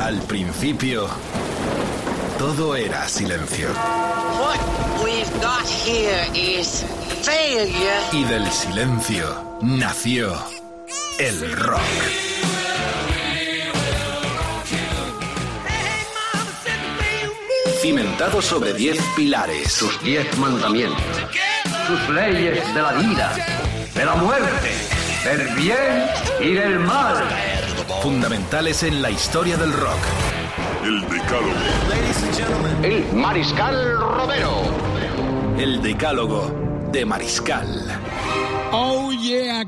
Al principio, todo era silencio. What we've got here is failure. Y del silencio nació el rock. Cimentado sobre diez pilares. sus diez mandamientos, sus leyes de la vida, de la muerte, del bien y del mal. Fundamentales en la historia del rock. El Decálogo. El Mariscal Romero. El decálogo de Mariscal. Oh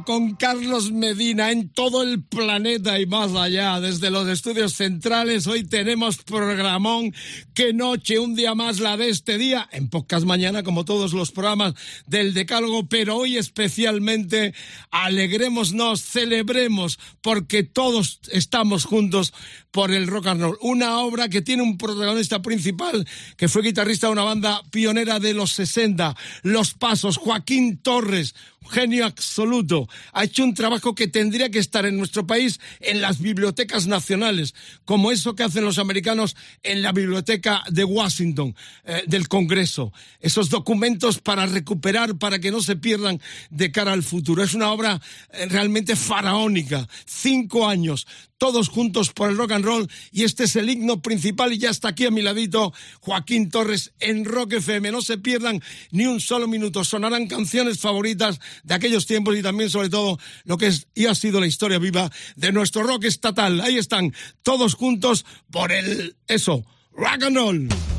con Carlos Medina en todo el planeta y más allá, desde los estudios centrales, hoy tenemos programón, qué noche, un día más la de este día, en pocas mañana como todos los programas del Decálogo, pero hoy especialmente alegrémonos, celebremos, porque todos estamos juntos por el rock and roll. Una obra que tiene un protagonista principal, que fue guitarrista de una banda pionera de los 60, Los Pasos, Joaquín Torres, genio absoluto. Ha hecho un trabajo que tendría que estar en nuestro país en las bibliotecas nacionales, como eso que hacen los americanos en la biblioteca de Washington, eh, del Congreso. Esos documentos para recuperar, para que no se pierdan de cara al futuro. Es una obra eh, realmente faraónica. Cinco años, todos juntos por el rock and roll y este es el himno principal y ya está aquí a mi ladito Joaquín Torres en Rock FM. No se pierdan ni un solo minuto. Sonarán canciones favoritas de aquellos tiempos y también sobre todo lo que es y ha sido la historia viva de nuestro rock estatal. Ahí están todos juntos por el eso, rock and roll.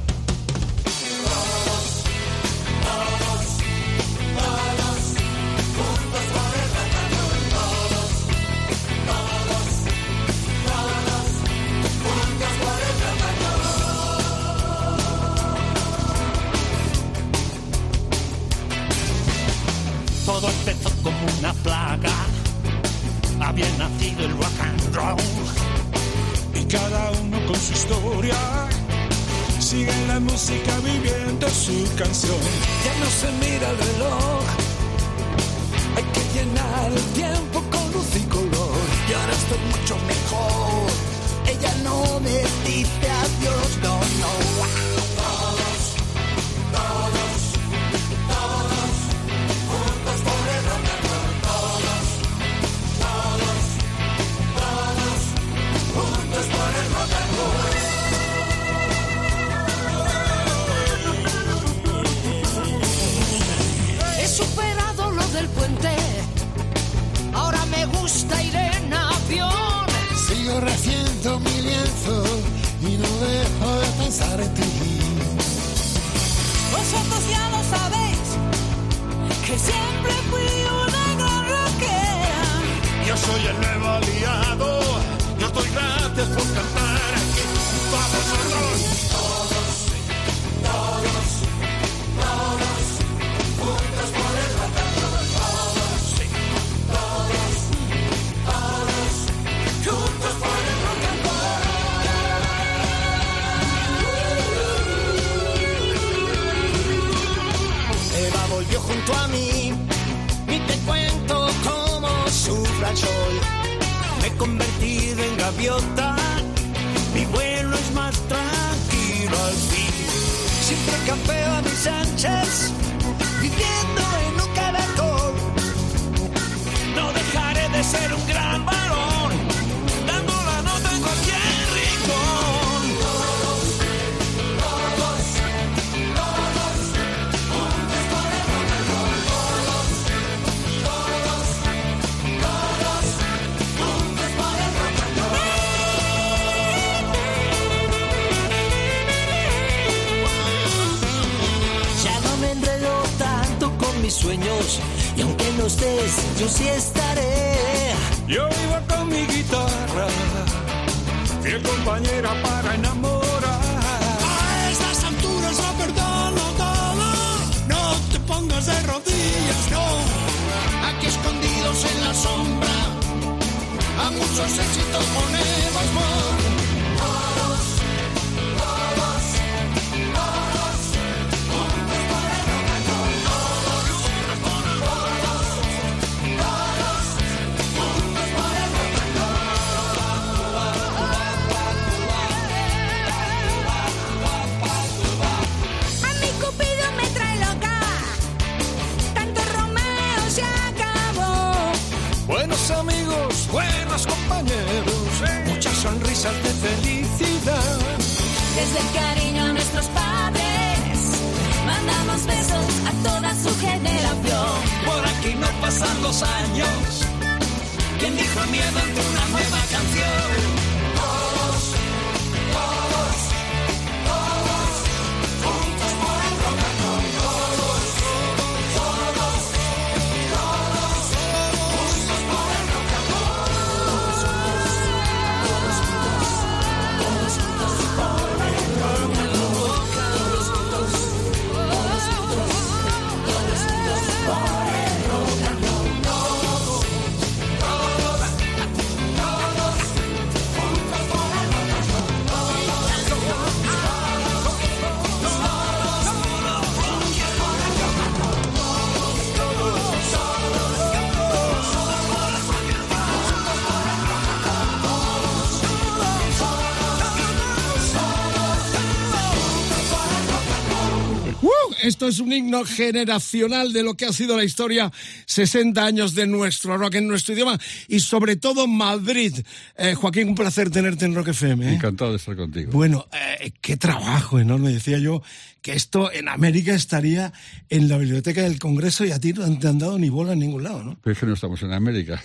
Esto es un himno generacional de lo que ha sido la historia, 60 años de nuestro rock en nuestro idioma y sobre todo Madrid. Eh, Joaquín, un placer tenerte en Rock FM. ¿eh? Encantado de estar contigo. Bueno, eh, qué trabajo enorme, decía yo, que esto en América estaría en la biblioteca del Congreso y a ti no te han dado ni bola en ningún lado, ¿no? Pero es que no estamos en América.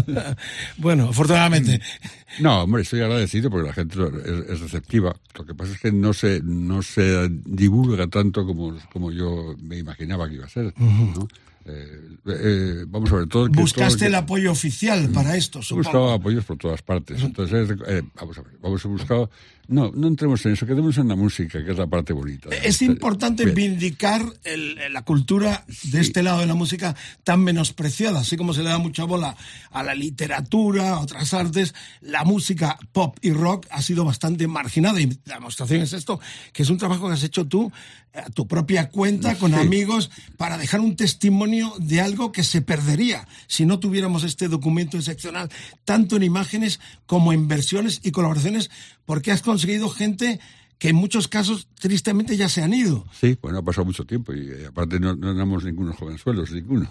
bueno, afortunadamente. No, hombre, estoy agradecido porque la gente es, receptiva. Lo que pasa es que no se, no se divulga tanto como, como yo me imaginaba que iba a ser. ¿no? Eh, eh, vamos a ver todo. Buscaste el apoyo oficial para esto. He buscado apoyos por todas partes. Entonces, eh, vamos a ver, vamos a buscar no, no entremos en eso, quedemos en la música, que es la parte bonita. Es importante vindicar la cultura de este lado de la música tan menospreciada, así como se le da mucha bola a la literatura, a otras artes, la música pop y rock ha sido bastante marginada. Y la demostración es esto, que es un trabajo que has hecho tú a tu propia cuenta, con amigos, para dejar un testimonio de algo que se perdería si no tuviéramos este documento excepcional, tanto en imágenes como en versiones y colaboraciones, porque has conseguido gente que en muchos casos tristemente ya se han ido. Sí, bueno, ha pasado mucho tiempo y eh, aparte no, no éramos ningunos jovenzuelos, ninguno.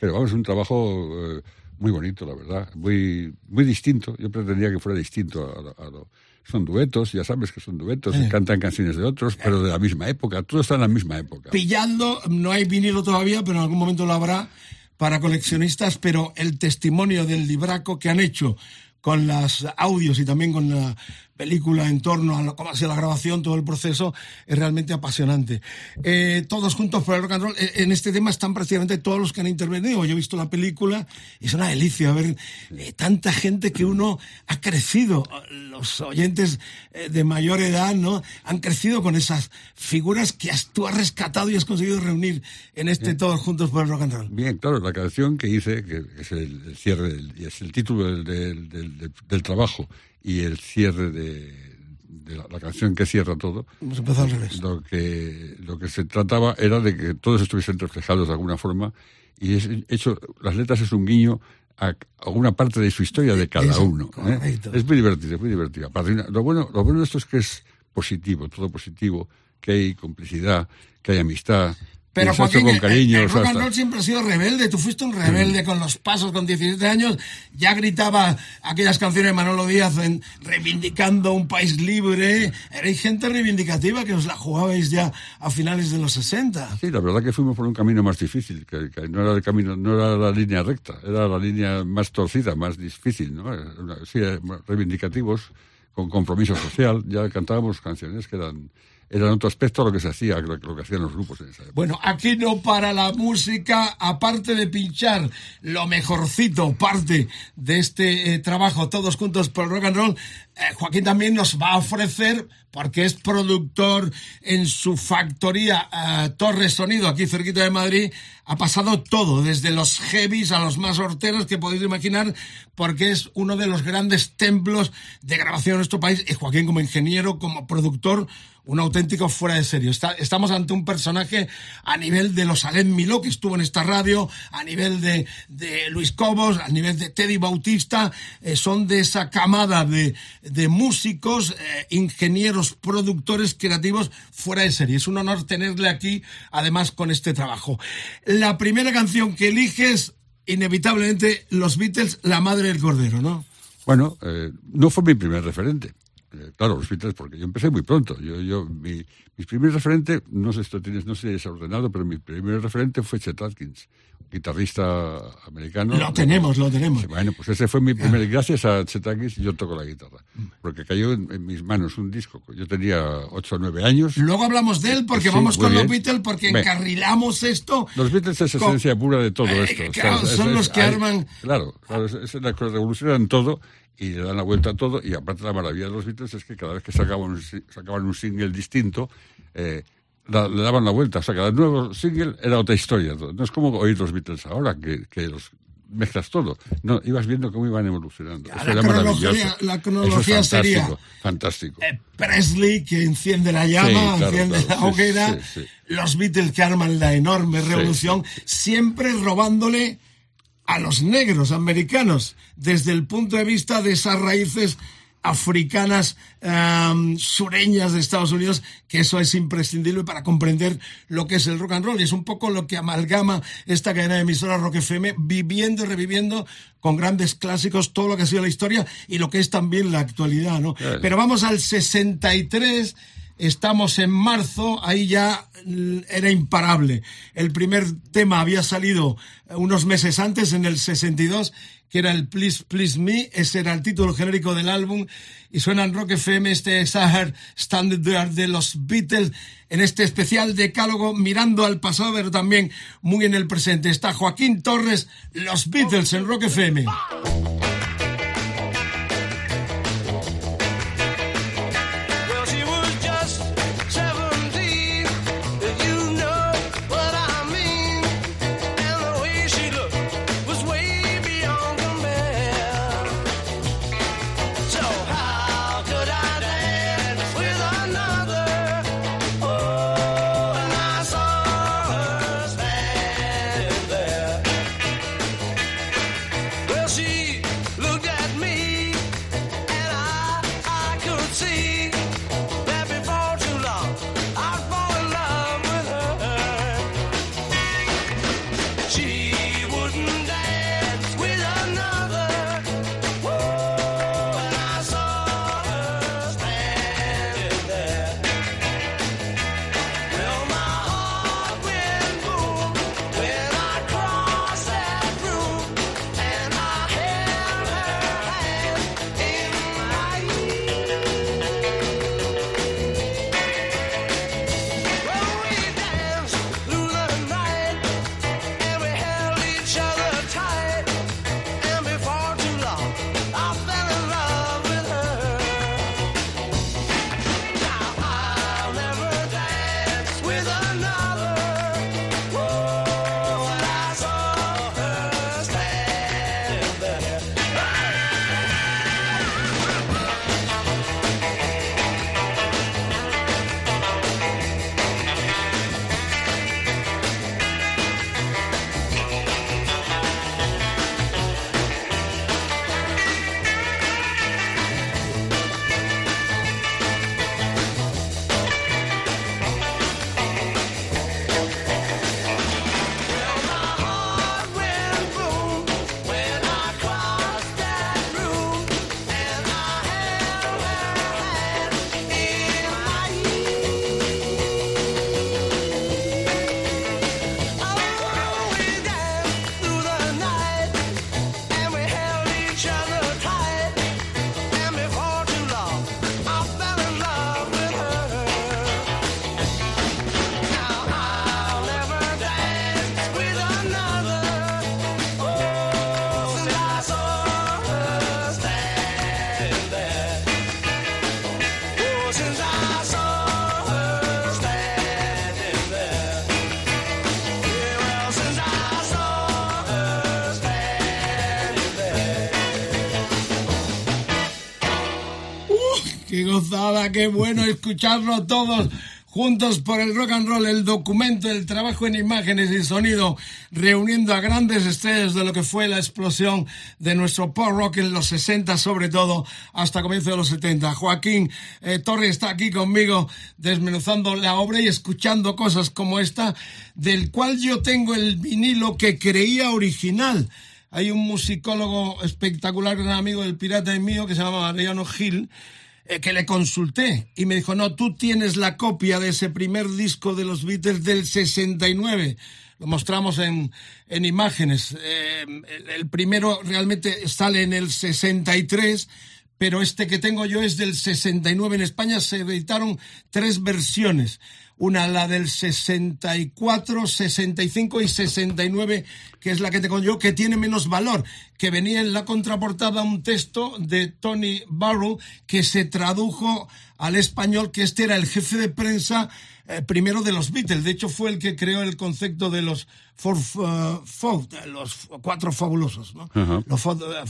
Pero vamos, un trabajo eh, muy bonito, la verdad, muy, muy distinto. Yo pretendía que fuera distinto a, lo... Son duetos, ya sabes que son duetos, eh. cantan canciones de otros, pero de la misma época, todo está en la misma época. Pillando, no hay vinilo todavía, pero en algún momento lo habrá para coleccionistas, pero el testimonio del libraco que han hecho con los audios y también con la película en torno a cómo ha sido la grabación, todo el proceso, es realmente apasionante. Eh, todos juntos por el rock and roll, eh, en este tema están prácticamente todos los que han intervenido. Yo he visto la película, es una delicia ver eh, tanta gente que uno ha crecido, los oyentes de mayor edad, ¿no? Han crecido con esas figuras que tú has rescatado y has conseguido reunir en este Todos juntos por el rock and roll. Bien, claro, la canción que hice, que es el, cierre, y es el título del, del trabajo y el cierre de, la, canción que cierra todo. Lo que, lo que se trataba era de que todos estuviesen reflejados de alguna forma y es hecho, las letras es un guiño a alguna parte de su historia de cada uno. ¿eh? Es muy divertido, es muy divertido. Lo bueno, lo bueno de esto es que es positivo, todo positivo, que hay complicidad, que hay amistad, pero Joaquín, con cariño, el, rock and roll siempre ha sido rebelde. Tú fuiste un rebelde con los pasos, con 17 años. Ya gritaba aquellas canciones de Manolo Díaz en, reivindicando un país libre. Erais gente reivindicativa que os la jugabais ya a finales de los 60. Sí, la verdad que fuimos por un camino más difícil. Que, no era el camino, no era la línea recta, era la línea más torcida, más difícil, ¿no? Sí, reivindicativos, con compromiso social. Ya cantábamos canciones que eran era otro aspecto lo que se hacía, lo, que hacían los grupos en esa. Bueno, aquí no para la música, aparte de pinchar lo mejorcito, parte de este eh, trabajo, todos juntos por rock and roll, Joaquín también nos va a ofrecer, porque es productor en su factoría uh, Torres Sonido, aquí cerquita de Madrid, ha pasado todo, desde los heavies a los más horteros que podéis imaginar, porque es uno de los grandes templos de grabación en nuestro país, y Joaquín como ingeniero, como productor, un auténtico fuera de serio. estamos ante un personaje a nivel de los Alem Miló, que estuvo en esta radio, a nivel de, Luis Cobos, a nivel de Teddy Bautista, eh, son de esa camada de, músicos, eh, ingenieros, productores creativos fuera de serie. Es un honor tenerle aquí, además, con este trabajo. La primera canción que eliges, inevitablemente, los Beatles, La Madre del Cordero, ¿no? Bueno, eh, no fue mi primer referente. Eh, claro, los Beatles, porque yo empecé muy pronto. Yo, yo, mi, mi primer referente, no sé, esto tienes, no sé si es ordenado, pero mi primer referente fue Chet Atkins, guitarrista americano. Lo tenemos, lo tenemos. Bueno, pues ese fue mi primer, gracias a Chet Atkins yo toco la guitarra, porque cayó en, mis manos un disco. Yo tenía 8 o 9 años. Luego hablamos de él, porque vamos con los Beatles, porque encarrilamos esto. Los Beatles es esencia pura de todo eh, esto. Claro, son los que arman. Claro, claro es, es la revolucionan todo y le dan la vuelta a todo. Y aparte la maravilla de los Beatles es que cada vez que sacaban un, sacaban un single distinto, eh, le daban la vuelta. O sea, cada nuevo single era otra historia. No es como oír los Beatles ahora, que, que los mezclas todo. No, ibas viendo cómo iban evolucionando. Eso la, era cronología, la cronología sería fantástico. Eh, Presley que enciende la llama, enciende la hoguera, los Beatles que arman la enorme revolución, siempre robándole a los negros americanos desde el punto de vista de esas raíces africanas sureñas de Estados Unidos, que eso es imprescindible para comprender lo que es el rock and roll. Y es un poco lo que amalgama esta cadena de emisoras Rock FM, viviendo y reviviendo con grandes clásicos todo lo que ha sido la historia y lo que es también la actualidad, ¿no? Pero vamos al 63 Estamos en marzo, ahí ya era imparable. El primer tema había salido unos meses antes, en el 62, que era el Please Please Me, ese era el título genérico del álbum, y suena en Rock FM este Sahar Standard de los Beatles, en este especial decálogo, mirando al pasado, pero también muy en el presente. Está Joaquín Torres, los Beatles en Rock FM. Gozada, qué bueno escucharlo todos juntos por el rock and roll, el documento, el trabajo en imágenes y sonido, reuniendo a grandes estrellas de lo que fue la explosión de nuestro pop rock en los 60, sobre todo hasta comienzo de los 70. Joaquín eh, Torres está aquí conmigo desmenuzando la obra y escuchando cosas como esta, del cual yo tengo el vinilo que creía original hay un musicólogo espectacular, gran amigo del pirata y mío, que se llama Mariano Gil, eh, que le consulté y me dijo, no, tú tienes la copia de ese primer disco de los Beatles del 69 lo mostramos en, en imágenes. Eh, el, el, primero realmente sale en el 63, pero este que tengo yo es del 69. En España se editaron tres versiones. Una, la del 64, 65 y 69, que es la que tengo yo, que tiene menos valor, que venía en la contraportada un texto de Tony Barrow que se tradujo al español, que este era el jefe de prensa eh, primero de los Beatles. De hecho, fue el que creó el concepto de los four, uh, los cuatro fabulosos, ¿no? Uh -huh. Los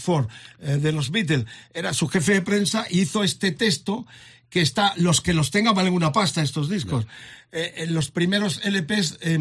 four, uh, de los Beatles. Era su jefe de prensa y hizo este texto que está, los que los tengan valen una pasta estos discos. Eh, en los primeros LPs eh,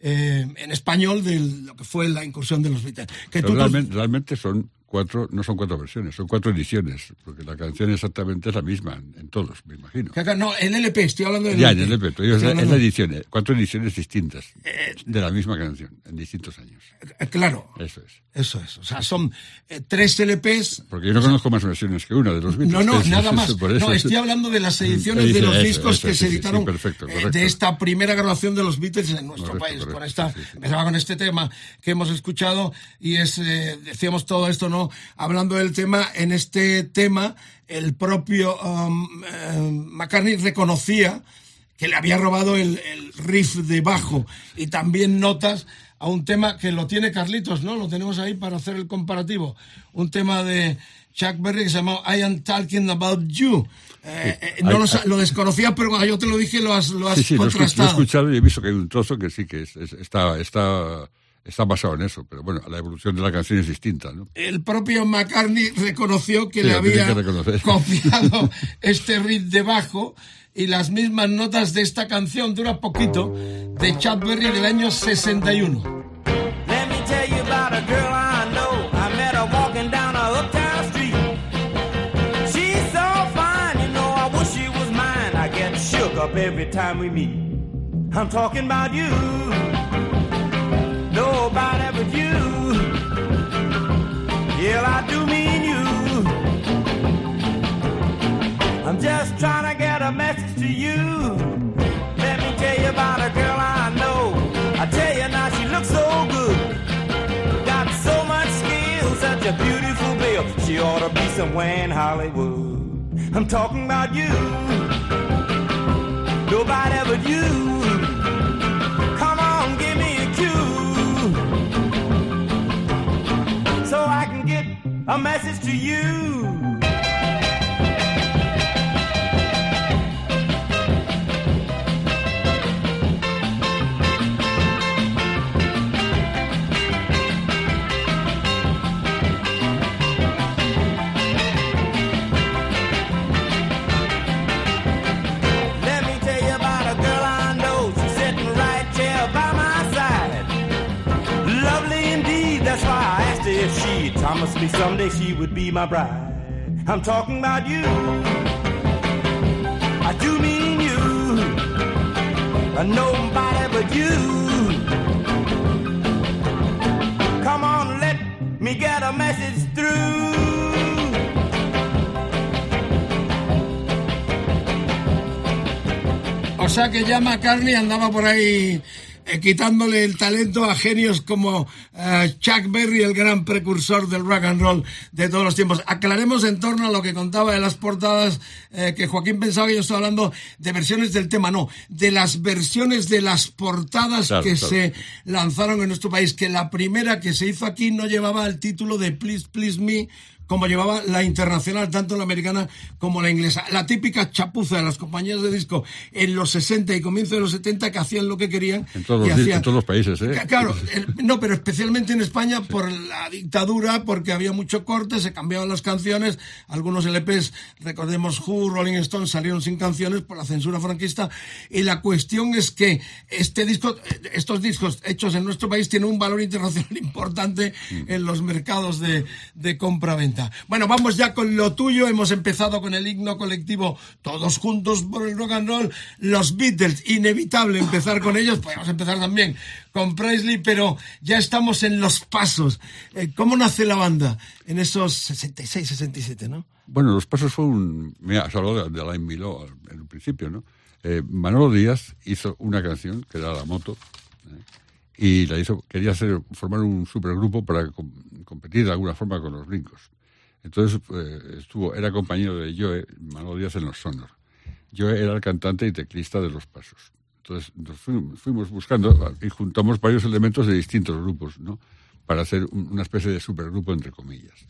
en español de lo que fue la incursión de los Beatles. Que tú, realmente, realmente son cuatro, no son cuatro versiones, son cuatro ediciones, porque la canción exactamente es la misma en, en todos, me imagino. No, en LP, estoy hablando de Ya, en LP, pero es, la edición, cuatro ediciones distintas eh, de la misma canción, en distintos años. Eh, claro. Eso es. Eso es. O sea, son eh, tres LPs. Porque yo no conozco más versiones que una de los Beatles. No, no, es, nada más. no, estoy hablando de las ediciones de los eso, discos eso, que sí, se editaron sí, perfecto, correcto. de esta primera grabación de los Beatles en nuestro Correcto, país. correcto, Con esta, sí, sí. empezaba con este tema que hemos escuchado y es, eh, decíamos todo esto, ¿no? Hablando del tema, en este tema, el propio um, eh, McCartney reconocía que le había robado el, el riff de bajo y también notas a un tema que lo tiene Carlitos, ¿no? Lo tenemos ahí para hacer el comparativo. Un tema de Chuck Berry que se llama I Am Talking About You. Eh, eh, no lo, hay- lo desconocía, pero cuando yo te lo dije lo has, lo has Sí, sí, escuch- lo he contrastado. escuchado y he visto que hay un trozo que sí que es- es- está, está, está basado en eso, pero bueno, la evolución de la canción es distinta, ¿no? el propio McCartney reconoció que Sí, le había que copiado este riff de bajo y las mismas notas de esta canción, dura poquito, de Chuck Berry del año 61. Let me tell you about a girl I know. I met her walking down a uptown street. She's so fine, you know, I wish she was mine. I get shook up every time we meet. I'm talking about you. Nobody but you. Yeah, I do mean you. I'm just trying to get a message to you. Let me tell you about a girl I know. I tell you now, she looks so good. Got so much skill, such a beautiful bill. She ought to be somewhere in Hollywood. I'm talking about you. Nobody but you. A message to you. If she'd promise me someday she would be my bride. I'm talking about you. I do mean you. Uh, Nobody but you. Come on, let me get a message through. O sea que ya McCartney andaba por ahí eh, quitándole el talento a genios como eh, Chuck Berry, el gran precursor del rock and roll de todos los tiempos. Aclaremos en torno a lo que contaba de las portadas, eh, que Joaquín pensaba que yo estaba hablando de versiones del tema, no, de las versiones de las portadas Claro, que claro. se lanzaron en nuestro país, que la primera que se hizo aquí no llevaba el título de Please Please Me, como llevaba la internacional, tanto la americana como la inglesa. La típica chapuza de las compañías de disco en los 60 y comienzo de los 70 que hacían lo que querían. En todos, y los, di- hacían- en todos los países, ¿eh? Claro, no, pero especialmente en España por la dictadura, porque había mucho corte, se cambiaban las canciones, algunos LPs, recordemos Who, Rolling Stone, salieron sin canciones por la censura franquista, y la cuestión es que este disco, estos discos hechos en nuestro país tienen un valor internacional importante Mm. en los mercados de, de compra-venta. Bueno, vamos ya con lo tuyo. Hemos empezado con el himno colectivo Todos juntos por el rock and roll. Los Beatles, inevitable empezar con ellos. Podemos empezar también con Presley, pero ya estamos en los pasos. Eh, ¿Cómo nace la banda en esos 66, 67, no? Bueno, los pasos fue un... Me has hablado de Alain Miló en un principio, ¿no? Eh, Manolo Díaz hizo una canción que era La Moto. ¿eh? y la hizo, quería hacer, formar un supergrupo para competir de alguna forma con los brincos. Entonces eh, estuvo, era compañero de Joe, Manuel Díaz en los Sonor. Joe era el cantante y teclista de los pasos. Entonces nos fuimos, buscando y juntamos varios elementos de distintos grupos, ¿no? Para hacer una especie de supergrupo, entre comillas.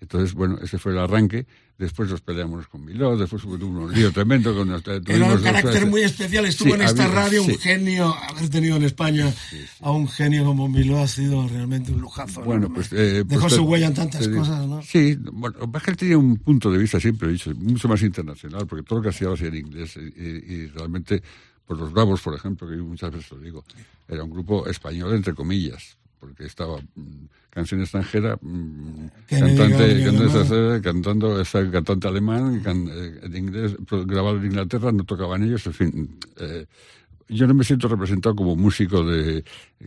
Entonces, bueno, ese fue el arranque. Después nos peleamos con Miló, después hubo un lío tremendo. Con Era un carácter muy especial. Estuvo en esta radio un genio. Haber tenido en España a un genio como Miló ha sido realmente un lujazo. Bueno, pues, eh, Dejó pues su huella en tantas cosas, ¿no? Sí, bueno, Bajel tenía un punto de vista, siempre he dicho, mucho más internacional, porque todo lo que hacía lo hacía en inglés. Y, realmente, por los Bravos, por ejemplo, que muchas veces lo digo, era un grupo español, entre comillas porque estaba mm, canción extranjera, mm, cantante, cantando, esa cantante alemán, eh, en inglés, grabado en Inglaterra, no tocaban ellos, en fin. Eh, yo no me siento representado como músico de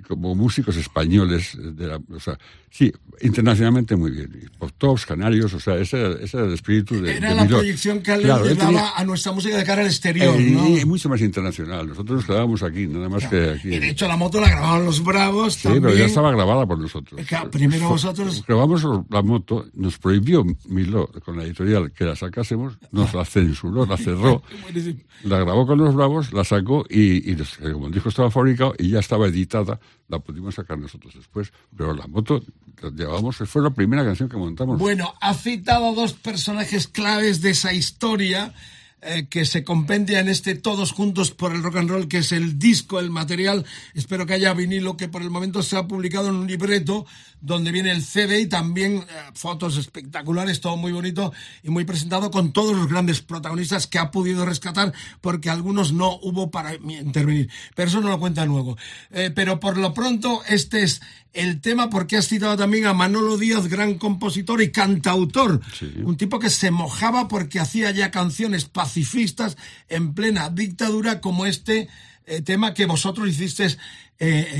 como músicos españoles de la, o sea sí internacionalmente muy bien. Por todos canarios o sea ese, ese, era el espíritu de era la proyección que le daba a nuestra música de cara al exterior eh, ¿no? y mucho más internacional. Nosotros nos quedábamos aquí nada más que aquí y de hecho la moto la grababan los Bravos sí pero ya estaba grabada por nosotros. Primero vosotros. grabamos la moto nos prohibió Milo con la editorial que la sacásemos nos la censuró la cerró la grabó con los Bravos la sacó y y como el disco estaba fabricado y ya estaba editada, la pudimos sacar nosotros después. Pero la moto la llevamos, fue la primera canción que montamos. Bueno, ha citado dos personajes claves de esa historia. Eh, que se compendia en este Todos Juntos por el Rock and Roll, que es el disco, el material. Espero que haya vinilo, que por el momento se ha publicado en un libreto donde viene el CD y también eh, fotos espectaculares, todo muy bonito y muy presentado con todos los grandes protagonistas que ha podido rescatar porque algunos no hubo para intervenir. Pero eso no lo cuenta luego. Eh, pero por lo pronto este es el tema porque has citado también a Manolo Díaz, gran compositor y cantautor. Un tipo que se mojaba porque hacía ya canciones pacifistas en plena dictadura como este eh, tema que vosotros hicisteis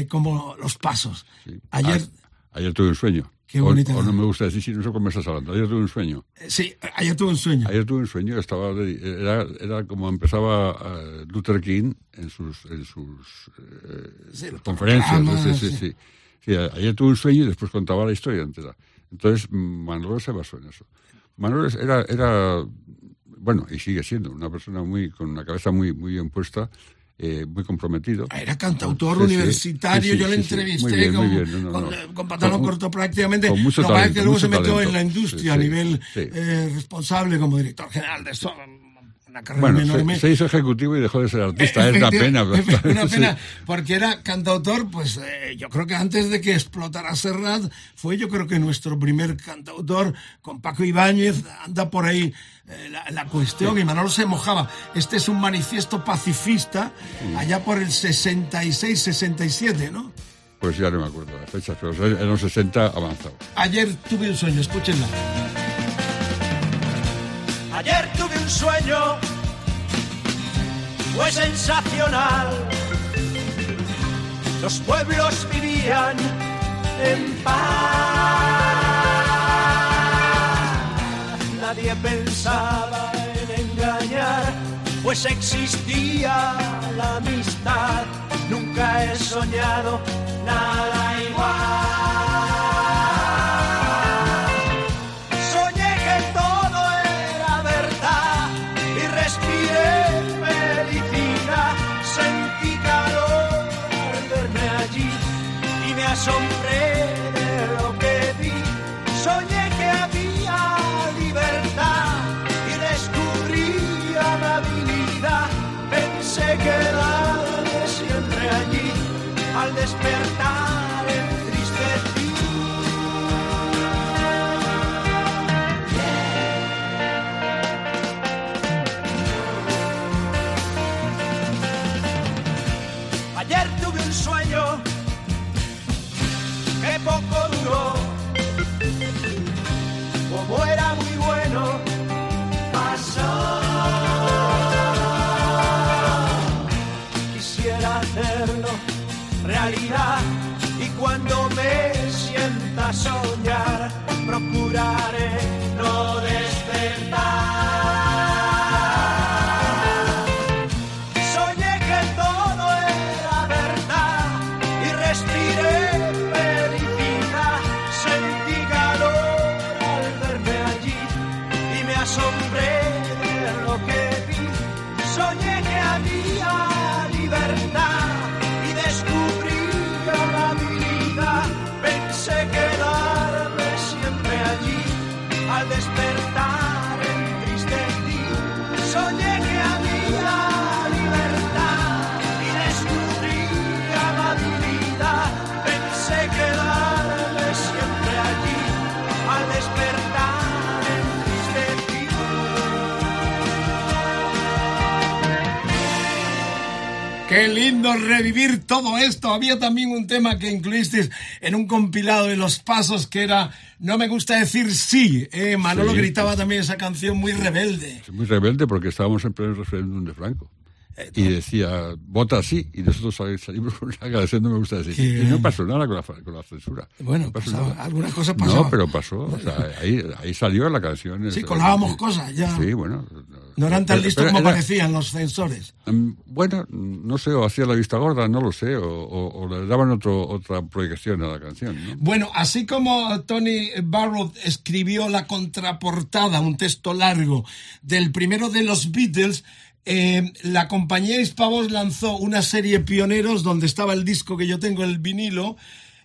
como Los Pasos. Ayer... Ayer tuve un sueño. Qué bonito. O, no me gusta decir si no sé cómo estás hablando. Ayer tuve un sueño. Eh, sí, ayer tuve un sueño. Ayer tuve un sueño. Estaba era, era como empezaba uh, Luther King en sus, en sus eh, conferencias. Sí, sí, sí, Ayer tuve un sueño y después contaba la historia entera. Entonces Manuel se basó en eso. Manuel era, era, bueno, y sigue siendo una persona muy con una cabeza muy, muy bien puesta eh, muy comprometido. Era cantautor universitario, yo le entrevisté con, pantalón corto prácticamente. Con mucho talento, que luego se metió en la industria a nivel eh, responsable como director general de eso bueno, Se, hizo ejecutivo y dejó de ser artista, es una pena. una pena, porque era cantautor, pues eh, yo creo que antes de que explotara Serrat, fue yo creo que nuestro primer cantautor, con Paco Ibáñez, anda por ahí eh, la, cuestión, y Manolo se mojaba. Este es un manifiesto pacifista, allá por el 66-67, ¿no? Pues ya no me acuerdo la fecha, pero en los 60 avanzado. Ayer tuve un sueño, escúchenla. Ayer un sueño, fue sensacional. Los pueblos vivían en paz. Nadie pensaba en engañar, pues existía la amistad. Nunca he soñado nada igual. Quedarme siempre allí al despertar Y cuando me sienta soñar, procuraré no despertar. Revivir todo esto. Había también un tema que incluiste en un compilado de los pasos que era No me gusta decir sí. Eh, Manolo Sí, gritaba también esa canción muy rebelde. Muy rebelde porque estábamos en pleno referéndum de Franco. Y decía, vota sí, y nosotros sal- salimos con una canción, no me gusta decir. Y no pasó nada con la, con la censura. Bueno, No pasaba- algunas cosas pasaban. No, pero pasó. O sea, ahí, ahí salió la canción. Sí, colábamos cosas ya. Sí, bueno. No eran tan Pero- listos pero como era- parecían los censores. Mm, Bueno, no sé, o hacía la vista gorda, no lo sé, o, o- o le daban otro, otra proyección a la canción. ¿no? Bueno, así como Tony Barrow escribió la contraportada, un texto largo, del primero de los Beatles, eh, la compañía Hispavox lanzó una serie Pioneros donde estaba el disco que yo tengo, el vinilo,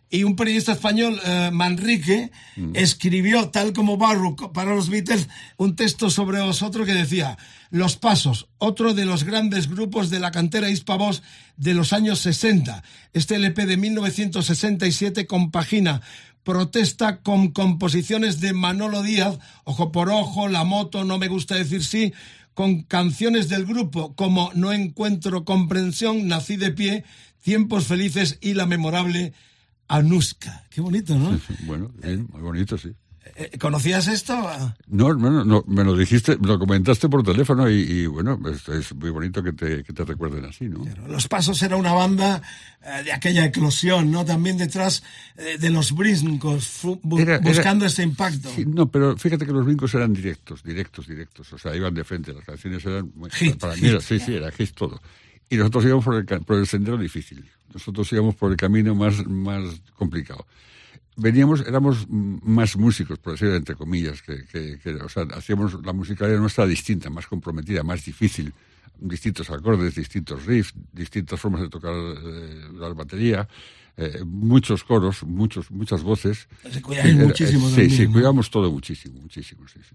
y un periodista español, eh, Manrique, escribió, tal como Barrow, para los Beatles, un texto sobre vosotros que decía, Los Pasos, otro de los grandes grupos de la cantera Hispavox de los años 60. Este LP de 1967 compagina protesta con composiciones de Manolo Díaz, Ojo por Ojo, La Moto, No Me Gusta Decir Sí, con canciones del grupo como No Encuentro Comprensión, Nací de Pie, Tiempos Felices y la memorable Anuska. Qué bonito, ¿no? Bueno, muy bonito, sí. Eh, ¿Conocías esto? No, no, no, me lo dijiste, me lo comentaste por teléfono y, y, bueno, es, es muy bonito que te, que te recuerden así, ¿no? Los Pasos era una banda eh, de aquella eclosión, ¿no? También detrás eh, de los brincos, fu- bu- Era- era- buscando ese impacto. Sí, no, pero fíjate que los brincos eran directos, directos, directos. O sea, iban de frente. Las canciones eran. muy- Hit, para hit. mí era, sí, sí, era hit todo. Y nosotros íbamos por el, por el sendero difícil. Nosotros íbamos por el camino más, más complicado. Veníamos, éramos más músicos, por decirlo entre comillas, que, que, que, o sea, hacíamos la música era nuestra distinta, más comprometida, más difícil, distintos acordes, distintos riffs, distintas formas de tocar eh, la batería, eh, muchos coros, muchos, muchas voces. Se cuidáis Era- muchísimo Sí, también, sí, ¿no? cuidamos todo muchísimo, muchísimo, sí, sí.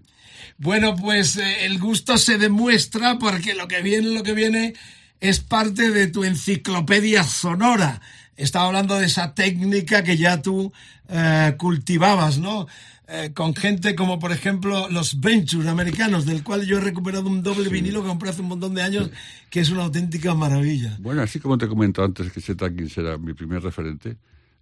Bueno, pues eh, el gusto se demuestra porque lo que viene, lo que viene es parte de tu enciclopedia sonora. Estaba hablando de esa técnica que ya tú eh, cultivabas, ¿no? Eh, con gente como, por ejemplo, los Ventures americanos, del cual yo he recuperado un doble vinilo que compré hace un montón de años, que es una auténtica maravilla. Bueno, así como te he comentado antes que Chet Atkins era mi primer referente,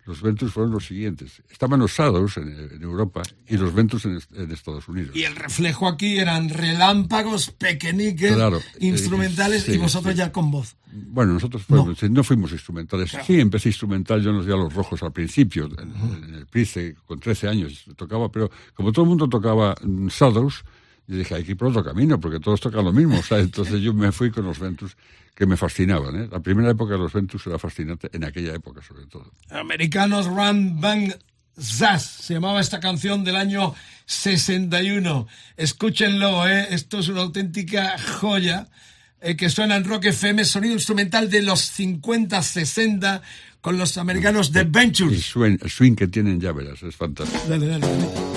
los Ventus fueron los siguientes. Estaban los Shadows en, en Europa y los Ventus en, en Estados Unidos. Y el reflejo aquí eran relámpagos pequeñiques, Claro, eh, instrumentales, sí, y vosotros sí. ya con voz. Bueno, nosotros fuimos- no. fuimos instrumentales. Sí, empecé instrumental yo en los Diálogos Rojos al principio, en, en el Price, con 13 años tocaba, pero como todo el mundo tocaba mm, Shadows, yo dije, hay que ir por otro camino, porque todos tocan lo mismo. O sea, entonces yo me fui con los Ventus, que me fascinaban. ¿eh? La primera época de los Ventus era fascinante, en aquella época sobre todo. Americanos Run Bang Zaz, se llamaba esta canción del año 61. Escúchenlo, ¿eh? esto es una auténtica joya eh, que suena en Rock FM, sonido instrumental de los 50, 60 con los americanos The El Ventures. swing, el swing que tienen, ya verás, es fantástico. Dale, dale, dale.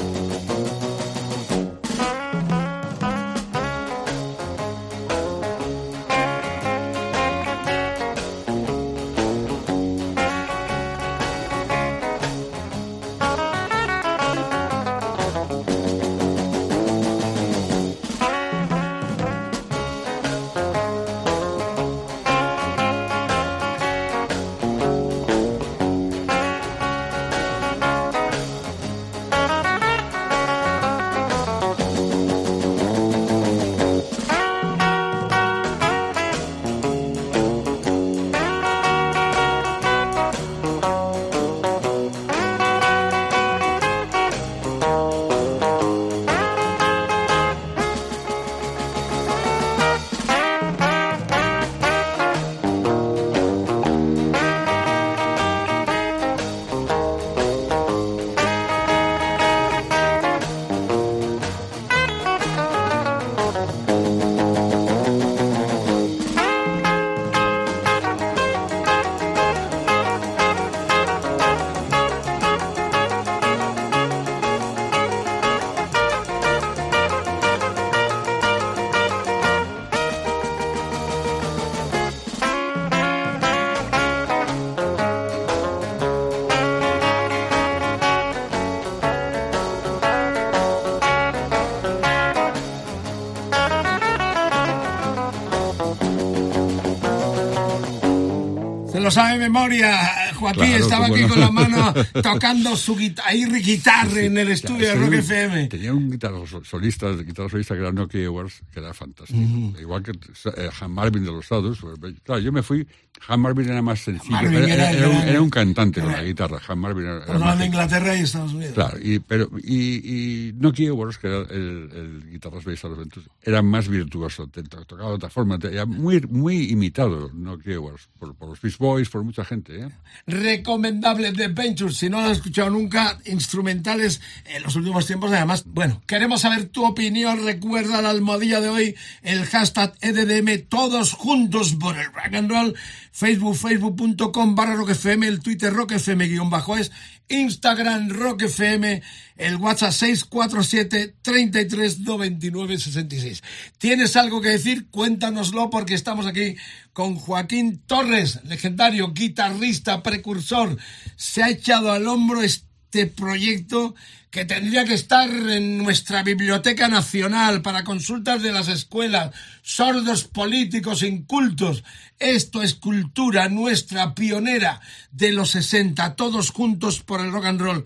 Memoria. Joaquín estaba aquí con la mano tocando su guitarra, guitarra en el estudio de Rock FM. Tenía un guitarra solista, guitarra solista que era Nokia Edwards, que era fantástico. Igual que eh, Han Marvin de los Estados. Pues, claro, yo me fui. Han Marvin era más sencillo. Era, un, cantante con la guitarra. Han Marvin era, era más de Inglaterra y Estados Unidos. Claro, y, pero, y, y Nokia Edwards, que era el, el guitarra solista de los Ventus, era más virtuoso. Tocaba de otra forma. Era muy, muy imitado Nokia Edwards por, por los Beach Boys, por mucha gente. ¿eh? Recomendable The Ventures, si no lo has escuchado nunca, instrumentales en los últimos tiempos. Además, bueno, queremos saber tu opinión. Recuerda la almohadilla de hoy, el hashtag EDDM, todos juntos por el rock and roll. Facebook, facebook.com barra rockfm, el Twitter rockfm guion bajo es, Instagram rockfm, el WhatsApp 647 33 99 66. ¿Tienes algo que decir? Cuéntanoslo porque estamos aquí con Joaquín Torres, legendario guitarrista, precursor. Se ha echado al hombro este proyecto que tendría que estar en nuestra Biblioteca Nacional para consultas de las escuelas, sordos políticos incultos. Esto es cultura nuestra, pionera de los 60, todos juntos por el rock and roll.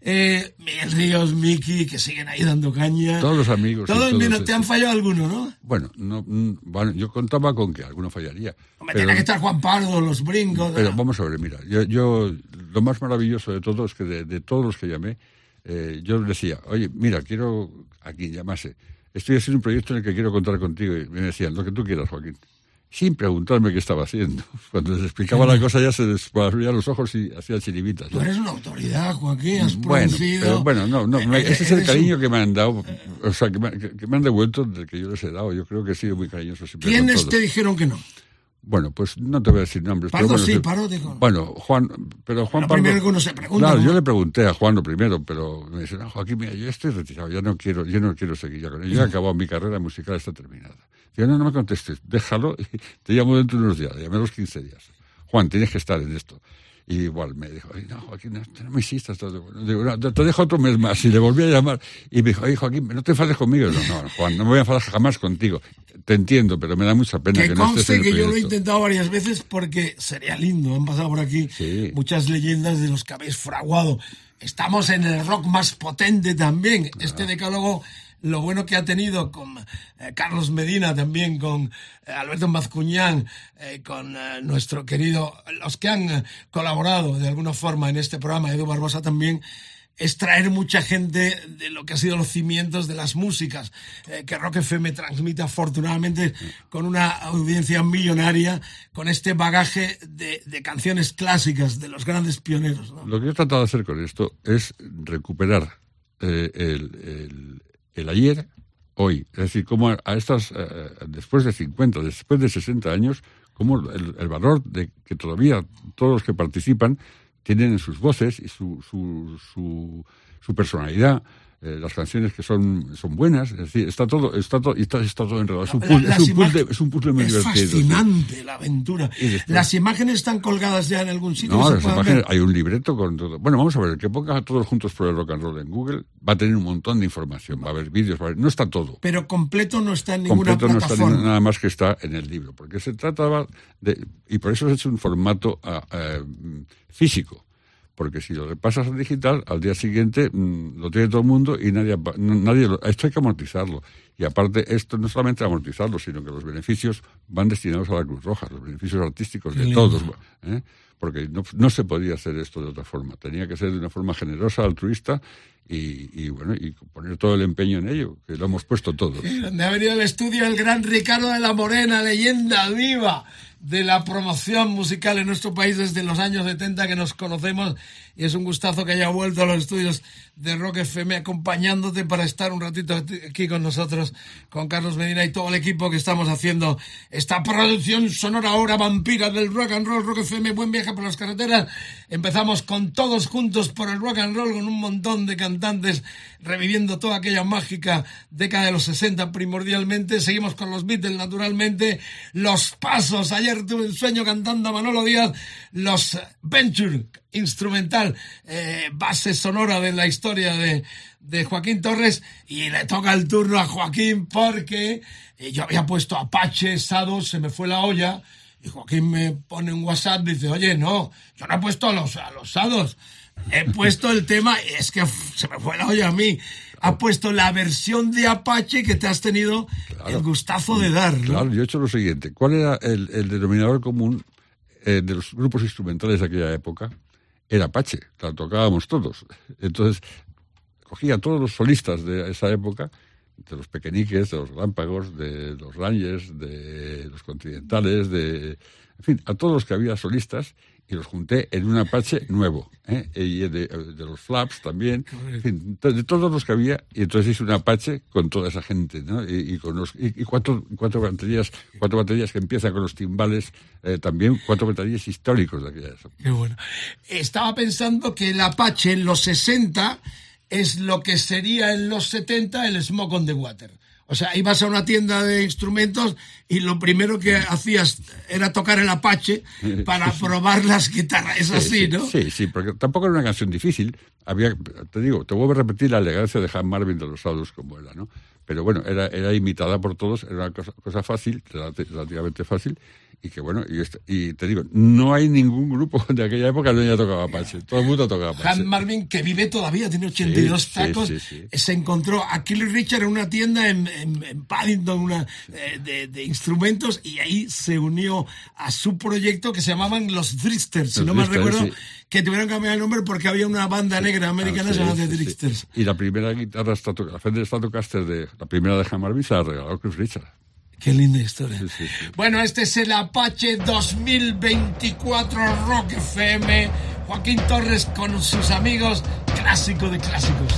Eh, Miguel Ríos, Miki, que siguen ahí dando caña. Todos los amigos. Todos, te han fallado alguno, ¿no? Bueno, no, mm, bueno, yo contaba con que alguno fallaría. Me tiene que estar Juan Pardo, los brincos. Pero vamos a ver, mira, yo, yo, lo más maravilloso de todo es que de todos los que llamé, eh, yo decía, oye, mira, quiero, aquí llamase, estoy haciendo un proyecto en el que quiero contar contigo. Y me decían, lo que tú quieras, Joaquín. Sin preguntarme qué estaba haciendo. Cuando les explicaba la cosa ya se les abrían los ojos y hacía chiribitas. Tú eres una autoridad, Joaquín, has bueno, bueno, no, no, eh, ese es el cariño que me han dado, o sea, que me, que me han devuelto del que yo les he dado. Yo creo que he sido muy cariñoso siempre. ¿Quiénes te dijeron que no? Bueno, pues no te voy a decir nombres. Pardo bueno, sí, Pardo dijo. Bueno, Juan, pero Juan lo Pardo... primero que uno se pregunta. Claro, yo le pregunté a Juan lo primero, pero me dice, no, Joaquín, mira, yo estoy retirado, ya no quiero, yo no quiero seguir ya con él. Yo he acabado mi carrera musical, está terminada. Digo, no, no me contestes, déjalo y te llamo dentro de unos días, llamé los 15 días. Juan, tienes que estar en esto. Y igual me dijo, no, Joaquín, no, me insistas. Digo, no, te dejo otro mes más. Y le volví a llamar. Y me dijo, oye, Joaquín, no te enfades conmigo. No, no, Juan, no me voy a enfadar jamás contigo. Te entiendo, pero me da mucha pena que, que no estés en el que proyecto. yo lo he intentado varias veces porque sería lindo. Han pasado por aquí sí. muchas leyendas de los que habéis fraguado. Estamos en el rock más potente también. Ah. Este decálogo lo bueno que ha tenido con eh, Carlos Medina, también con eh, Alberto Mazcuñán, eh, con nuestro querido, los que han colaborado de alguna forma en este programa, Edu Barbosa también, es traer mucha gente de lo que ha sido los cimientos de las músicas que Rock FM transmite afortunadamente con una audiencia millonaria, con este bagaje de, canciones clásicas de los grandes pioneros. ¿no? Lo que he tratado de hacer con esto es recuperar el, el, ayer, hoy. Es decir, como a, estas, eh, después de 50, después de 60 años, como el, el valor de que todavía todos los que participan tienen en sus voces y su, su, su, su personalidad. Eh, las canciones que son, son buenas, es decir, está todo, está todo, está, está todo enredado. Es un, puzzle, La- es un puzzle, es un puzzle muy Es divertido. fascinante la aventura. Las imágenes están colgadas ya en algún sitio. No, ¿Se las imágenes, ver? hay un libreto con todo. Bueno, vamos a ver, el que ponga todos juntos por el rock and roll en Google va a tener un montón de información, va a haber vídeos, va a haber- no está todo. Pero completo no está en ninguna completo no está plataforma. nada más que está en el libro, porque se trataba de, y por eso se ha hecho un formato ah, eh, físico, porque si lo repasas en digital, al día siguiente mm, lo tiene todo el mundo y nadie, nadie lo- esto hay que amortizarlo. Y aparte, esto no solamente amortizarlo, sino que los beneficios van destinados a la Cruz Roja, los beneficios artísticos de todos. ¿eh? Porque no, no se podía hacer esto de otra forma, tenía que ser de una forma generosa, altruista y, y bueno, y poner todo el empeño en ello, que lo hemos puesto todos. Sí, donde ha venido al estudio el gran Ricardo de la Morena, leyenda viva de la promoción musical en nuestro país desde los años 70 que nos conocemos y es un gustazo que haya vuelto a los estudios de Rock FM acompañándote para estar un ratito aquí con nosotros, con Carlos Medina y todo el equipo que estamos haciendo esta producción sonora ahora vampira del rock and roll, Rock FM, buen viaje por las carreteras. Empezamos con todos juntos por el rock and roll con un montón de cantantes reviviendo toda aquella mágica década de los 60 primordialmente. Seguimos con los Beatles naturalmente, los pasos. Ayer tuve el sueño cantando a Manolo Díaz, los Venture instrumental, eh, base sonora de la historia de, de Joaquín Torres y le toca el turno a Joaquín porque eh, yo había puesto Apache, Sado, se me fue la olla Y Joaquín me pone un WhatsApp dice, oye, no, yo no he puesto a los, a los sados. He puesto el tema, es que se me fue la olla a mí. Ha puesto la versión de Apache que te has tenido el gustazo de dar. ¿no? Claro, yo he hecho lo siguiente. ¿Cuál era el, denominador común eh, de los grupos instrumentales de aquella época? Era Apache, la tocábamos todos. Entonces, cogía a todos los solistas de esa época de los pequeñiques, de los relámpagos, de los rangers, de los continentales, de, en fin, a todos los que había solistas y los junté en un Apache nuevo, ¿eh? y de, los Flaps también, de todos los que había, y entonces hice un Apache con toda esa gente, ¿no? Y, con los, y, cuatro, cuatro baterías, cuatro baterías que empiezan con los timbales, eh, también cuatro baterías históricos de aquella. Qué bueno. Estaba pensando que el Apache en los 60 es lo que sería en los 70 el Smoke on the Water. O sea, ibas a una tienda de instrumentos y lo primero que hacías era tocar el Apache para probar las guitarras. Es así, ¿no? Sí, sí, porque tampoco era una canción difícil. Había, te digo, te vuelvo a repetir la elegancia de Han Marvin de los Sados como era, ¿no? Pero bueno, era, era imitada por todos, era una cosa, cosa fácil, relativamente fácil, y que bueno, y, este, y, te digo, no hay ningún grupo de aquella época que no haya tocado Apache. Todo el mundo tocaba Apache. Han Marvin, que vive todavía, tiene 82 tacos, se encontró a Kelly Richard en una tienda en, en, Paddington una, eh, de, instrumentos y ahí se unió a su proyecto que se llamaban Los Dristers, si no me recuerdo, que tuvieron que cambiar el nombre porque había una banda negra americana ah, llamada The Dristers. Y la primera guitarra, la Fender Stratocaster, de la primera de Han Marvin se la regaló Chris Richard. Qué linda historia. Bueno, este es el Apache 2024 Rock FM. Joaquín Torres con sus amigos, clásico de clásicos.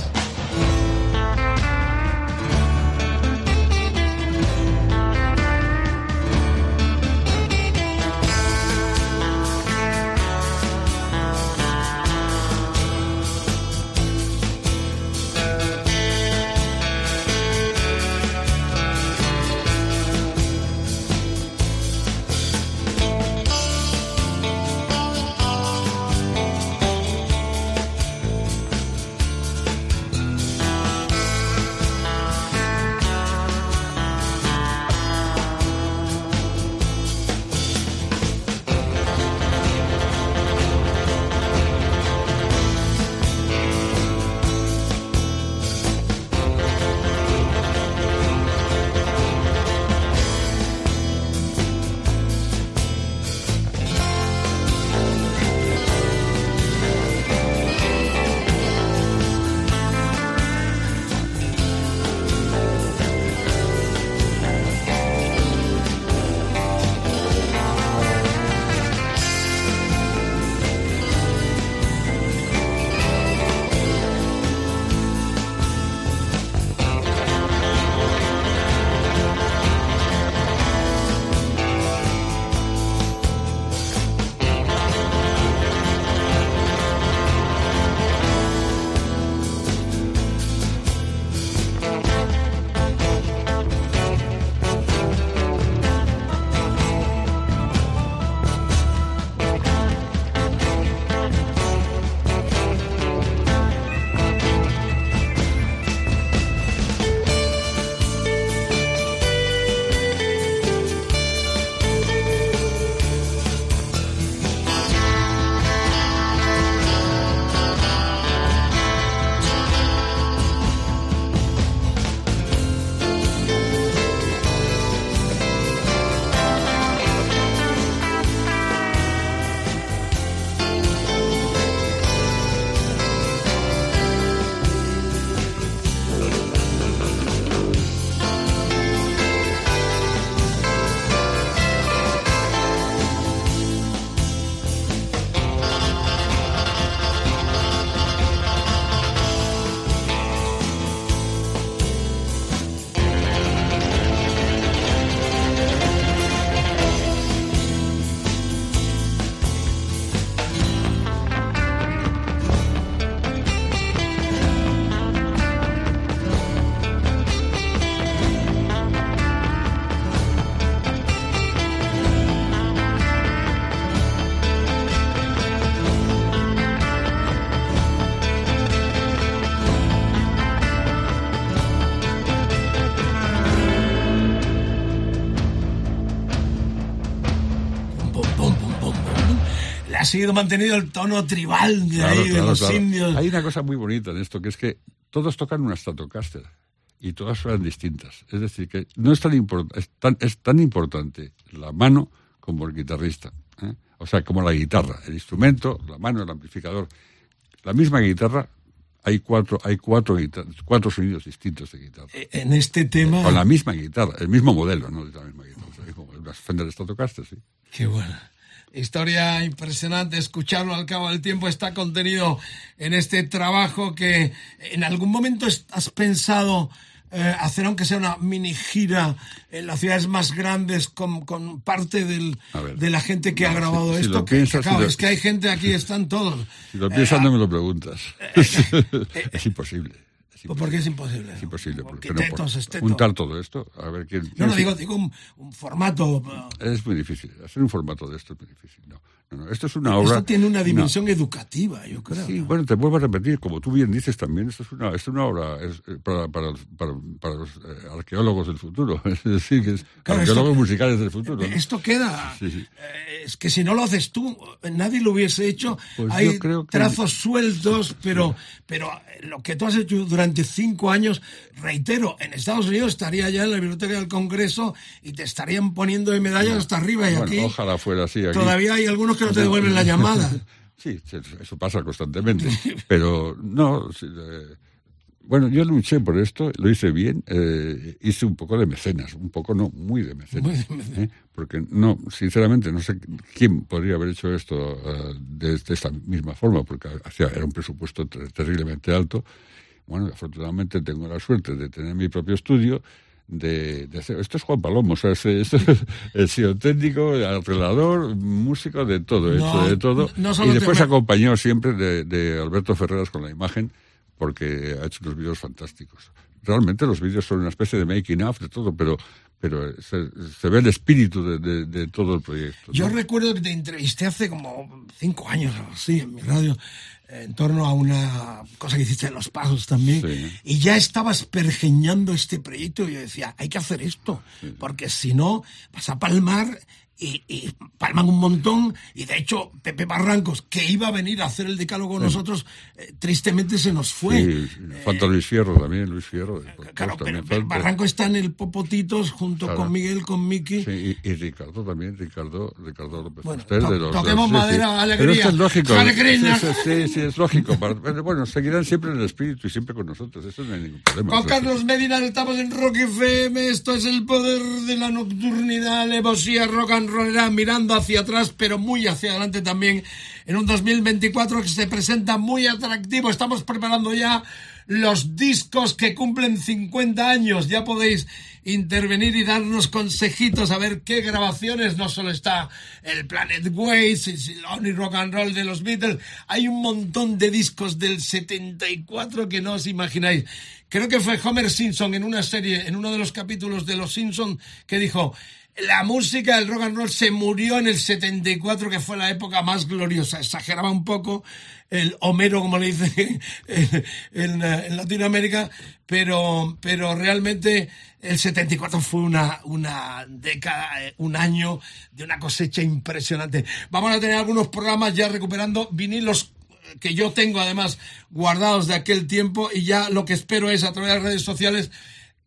Ha seguido manteniendo el tono tribal de ahí, de los indios. Hay una cosa muy bonita en esto, que es que todos tocan una Stratocaster y todas suenan distintas. Es decir, que no es tan, es tan, es tan importante la mano como el guitarrista. ¿eh? O sea, como la guitarra, el instrumento, la mano, el amplificador. La misma guitarra, hay cuatro, hay cuatro, cuatro sonidos distintos de guitarra. Eh, en este tema... Con la misma guitarra, el mismo modelo, no de la misma guitarra. las Fender Stratocaster, sí. Qué bueno. Historia impresionante, escucharlo al cabo del tiempo está contenido en este trabajo que en algún momento has pensado eh, hacer aunque sea una mini gira en las ciudades más grandes con, con parte del, de la gente que ha grabado esto. que, es que hay gente aquí, están todos. Si lo piensas, no me lo preguntas. Eh, eh, es imposible. ¿Por qué es imposible? Es imposible. Porque, no, juntar todo esto, a ver quién... No, no, digo, digo un, formato... Es muy difícil. Hacer un formato de esto es muy difícil. No, no, esto es una obra... Esto tiene una dimensión educativa, yo creo. Sí, bueno, te vuelvo a repetir, como tú bien dices también, esto es una, es una obra es, eh, para, para, para, los eh, arqueólogos del futuro. Es decir, que es arqueólogos musicales del futuro. Esto queda... Eh, es que si no lo haces tú, nadie lo hubiese hecho. Pues Hay trazos sueltos, pero, pero lo que tú has hecho durante cinco años, reitero, en Estados Unidos estaría ya en la Biblioteca del Congreso y te estarían poniendo de medallas hasta arriba y aquí... Ojalá fuera así. Todavía hay algunos que no te devuelven la llamada. Sí, eso pasa constantemente. Pero no, eh, bueno, yo luché por esto, lo hice bien, eh, hice un poco de mecenas, un poco no, muy de mecenas. ¿eh? Porque no, sinceramente, no sé quién podría haber hecho esto de, esta misma forma, porque hacía, era un presupuesto terriblemente alto. Bueno, afortunadamente tengo la suerte de tener mi propio estudio de, hacer. Esto es Juan Palomo, o sea, es, esto el sido técnico, arreglador, músico, de todo, hecho de todo. y después acompañó siempre de, Alberto Ferreras con la imagen, porque ha hecho unos vídeos fantásticos. Realmente los vídeos son una especie de making of de todo, pero pero se, ve el espíritu de, todo el proyecto. Yo recuerdo que te entrevisté hace como cinco años o así en mi radio en torno a una cosa que hiciste en Los Pasos también, y ya estabas pergeñando este proyecto y yo decía, hay que hacer esto, porque si no vas a palmar y, palman un montón. Y de hecho Pepe Barrancos que iba a venir a hacer el decálogo con nosotros eh, tristemente se nos fue. Sí, falta Luis Fierro también Luis Fierro eh, claro pero Barranco está en el Popotitos junto con Miguel con Miki. Sí, y, Ricardo también Ricardo Ricardo López bueno, de los, toquemos madera alegría. Pero es lógico. Sí, sí, es lógico. Bueno seguirán siempre en el espíritu y siempre con nosotros eso no hay ningún problema con Carlos Medina estamos en Rock FM esto es el poder de la nocturnidad alevosía rock and mirando hacia atrás, pero muy hacia adelante también, en un 2024 que se presenta muy atractivo. Estamos preparando ya los discos que cumplen 50 años. Ya podéis intervenir y darnos consejitos a ver qué grabaciones. No solo está el Planet Waves, el Rock and Roll de los Beatles. Hay un montón de discos del 74 que no os imagináis. Creo que fue Homer Simpson en una serie, en uno de los capítulos de Los Simpson, que dijo la música del rock and roll se murió en el 74, que fue la época más gloriosa. Exageraba un poco el Homero, como le dice en, Latinoamérica, pero, pero realmente el 74 fue una, una década, un año de una cosecha impresionante. Vamos a tener algunos programas ya recuperando vinilos que yo tengo además guardados de aquel tiempo y ya lo que espero es a través de las redes sociales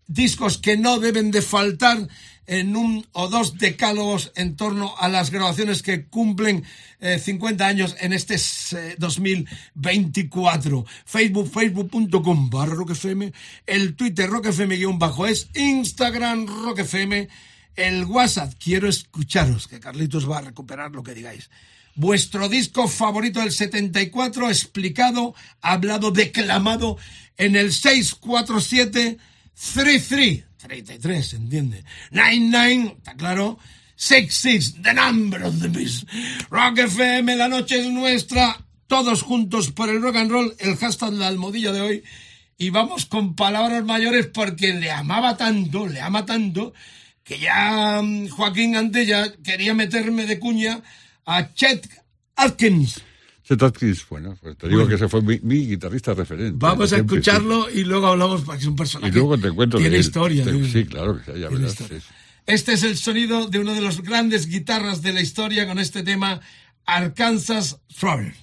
discos que no deben de faltar en un o dos decálogos en torno a las grabaciones que cumplen 50 eh, años en este 2024. Facebook, facebook.com barra roquefm, el Twitter roquefm-es, Instagram roquefm, el WhatsApp, quiero escucharos, que Carlitos va a recuperar lo que digáis. Vuestro disco favorito del 74, explicado, hablado, declamado en el 647 33 33, ¿entiende? 99, está claro. 66, the number of the beast. Rock FM, la noche es nuestra. Todos juntos por el rock and roll, el hashtag la almohadilla de hoy. Y vamos con palabras mayores porque le amaba tanto, le ama tanto, que ya mm, Joaquín antes ya quería meterme de cuña a Chet Atkins. Chet bueno, pues te digo que ese fue mi, guitarrista referente. Vamos a escucharlo y luego hablamos, porque es un personaje. Y luego te cuento Tiene historia. sí, claro, que ya verás. Este es el sonido de uno de los grandes guitarras de la historia con este tema Arkansas Traveler.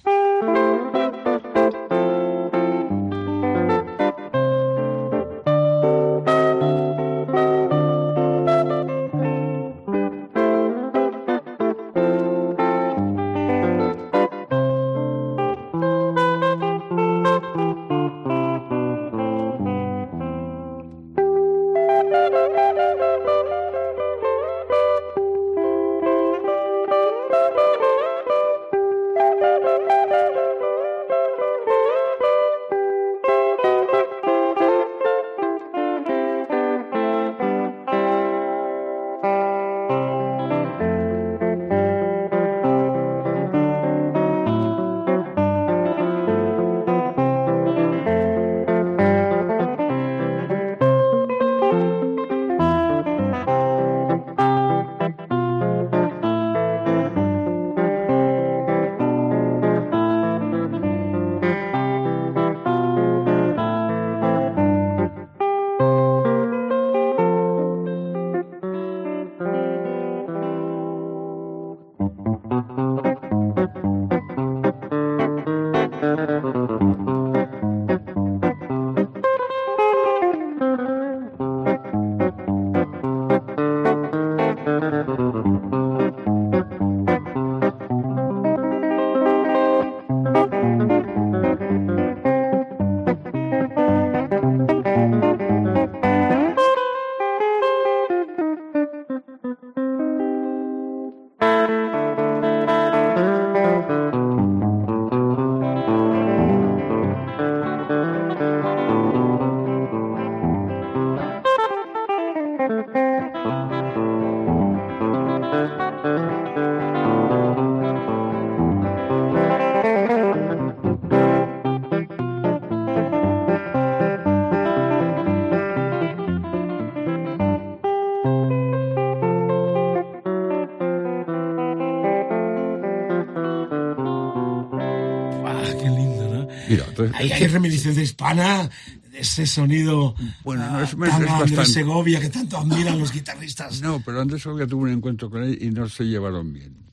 Hay que reminiscencia hispana, ese sonido bueno, no, es, uh, tan es Andrés Segovia que tanto admiran los guitarristas. No, pero Andrés Segovia tuvo un encuentro con él y no se llevaron bien.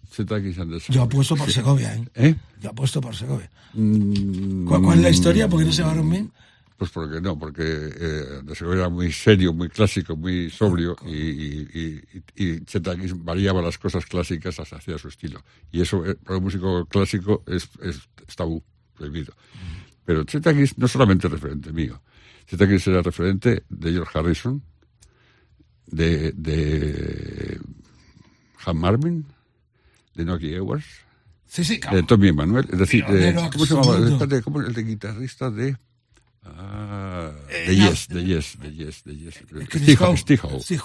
Andrés Yo apuesto por sí. Segovia, ¿eh? ¿eh? Yo apuesto por Segovia. Mm, ¿Cuál, ¿Cuál, es la historia? ¿Por qué no se llevaron bien? Pues porque no, porque eh, Segovia era muy serio, muy clásico, muy sobrio y, y, y, y Chetakis variaba las cosas clásicas hacia su estilo. Y eso eh, para un músico clásico es, es, es tabú, prohibido. Mm. Pero Chetakis no solamente referente mío. Chetakis era referente de George Harrison, de, de Han Marvin, de Noki sí, sí, de Tommy Emanuel, es decir, de, ¿cómo se llamaba? De, ¿cómo, el de guitarrista de... Ah, eh, de, yes, de Yes, de Yes, de Yes, Steve Steve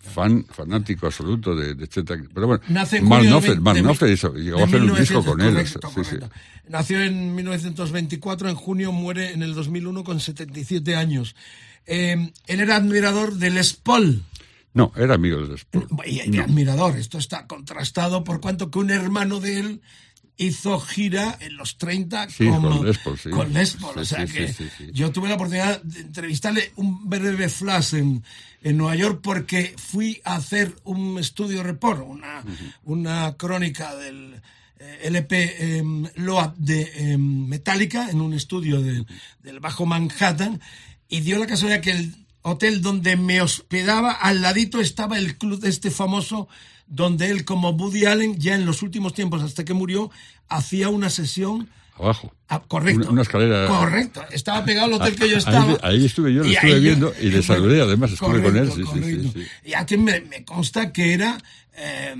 Fan, fanático absoluto de, de Chetakis. Pero bueno, Nace Mark Knopfler, Mark Knopfler hizo, llegó a hacer un disco con correcto, él. Correcto. Sí, sí. Nació en 1924, en junio muere en el 2001 con 77 años. Eh, él era admirador del Les Paul. No, era amigo del Les Paul. Y, y no. admirador. Esto está contrastado por cuanto que un hermano de él hizo gira en los 30 sí, como, con Les Paul. Sí. Con Les Paul. Sí, o sea que yo tuve la oportunidad de entrevistarle un breve flash en, en Nueva York porque fui a hacer un estudio report, una, uh -huh. una crónica del eh, LP eh, Load de eh, Metallica en un estudio de, del Bajo Manhattan y dio la casualidad que el hotel donde me hospedaba al ladito estaba el club este famoso donde él como Woody Allen ya en los últimos tiempos hasta que murió hacía una sesión abajo. Ah, correcto. Una, una, escalera. Correcto. Estaba pegado al hotel que yo estaba. Ahí, ahí estuve yo, lo estuve ahí, viendo y le saludé, además, estuve correcto, con él. Sí, correcto. sí, sí, Y aquí me, me, consta que era eh,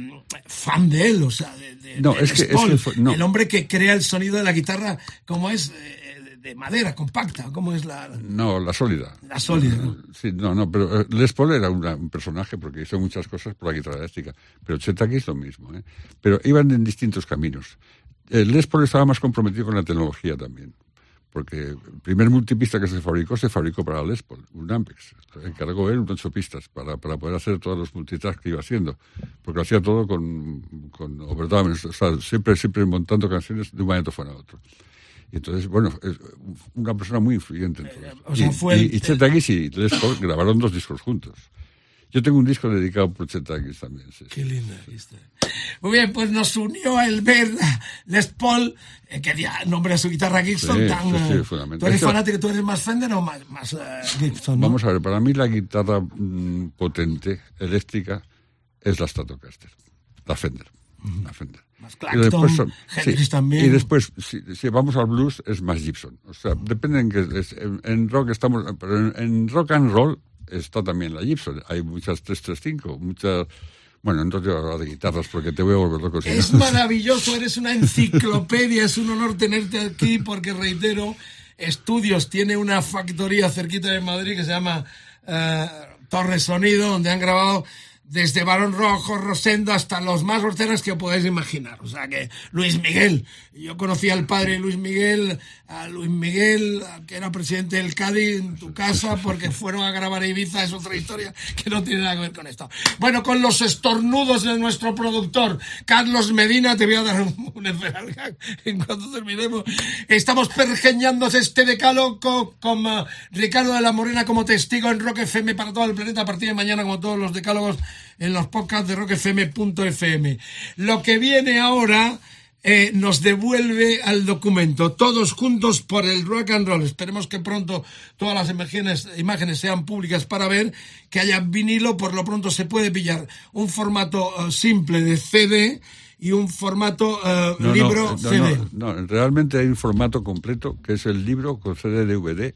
fan de él, o sea, de, de, no, de es que, Paul, es que fue, no. el hombre que crea el sonido de la guitarra, como es eh, de madera, compacta, ¿cómo es la...? No, la sólida. La sólida, ¿no? Sí, no, no, pero Les Paul era una, un personaje porque hizo muchas cosas por la guitarra eléctrica, pero Chetaki es lo mismo, ¿eh? Pero iban en distintos caminos. El Les Paul estaba más comprometido con la tecnología también, porque el primer multipista que se fabricó se fabricó para Les Paul, un Ampex. Encargó él un ocho pistas para, para poder hacer todos los multitracks que iba haciendo, porque hacía todo con, con overdubs, o sea, siempre, siempre montando canciones de un magnetofón a otro. Y entonces, bueno, es una persona muy influyente en todo eso. O sea, y, fue y, Aguis y Les Paul grabaron dos discos juntos. Yo tengo un disco dedicado por Chet Atkins también. Sí. Qué linda está. Muy bien, pues nos unió el ver Les Paul, eh, que ya nombra su guitarra Gibson Sí, tan... sí, sí, eh, fundamental. ¿Tú eres fanático, tú eres más Fender o más, más eh, Gibson? ¿no? Vamos a ver, para mí la guitarra mm, potente, eléctrica, es la Stratocaster, la Fender. La Fender. Más Y después son- Hendrix sí, también. Y después, si, si vamos al blues, es más Gibson. O sea, depende en que es- en, en rock estamos, pero en, en rock and roll está también la Gibson. Hay muchas 335, muchas. Bueno, entonces hablar de guitarras porque te voy a volver loco. Es maravilloso, eres una enciclopedia, es un honor tenerte aquí porque, reitero, Estudios tiene una factoría cerquita de Madrid que se llama eh, Torre Sonido, donde han grabado desde Barón Rojo, Rosendo, hasta los más groseros que os podáis imaginar. O sea que Luis Miguel, yo conocí al padre Luis Miguel, a Luis Miguel, que era presidente del Cádiz, en tu casa, porque fueron a grabar Ibiza, es otra historia que no tiene nada que ver con esto. Bueno, con los estornudos de nuestro productor, Carlos Medina, te voy a dar un, un en cuanto terminemos. Estamos pergeñando este decálogo con eh, Ricardo de la Morena como testigo en Rock FM para todo el planeta a partir de mañana, como todos los decálogos en los podcasts de rockfm.fm. Lo que viene ahora eh, nos devuelve al documento, todos juntos por el rock and roll. Esperemos que pronto todas las imágenes, imágenes sean públicas para ver que haya vinilo, por lo pronto se puede pillar un formato eh, simple de CD y un formato eh, No, libro. No, no, realmente hay un formato completo que es el libro con CD DVD,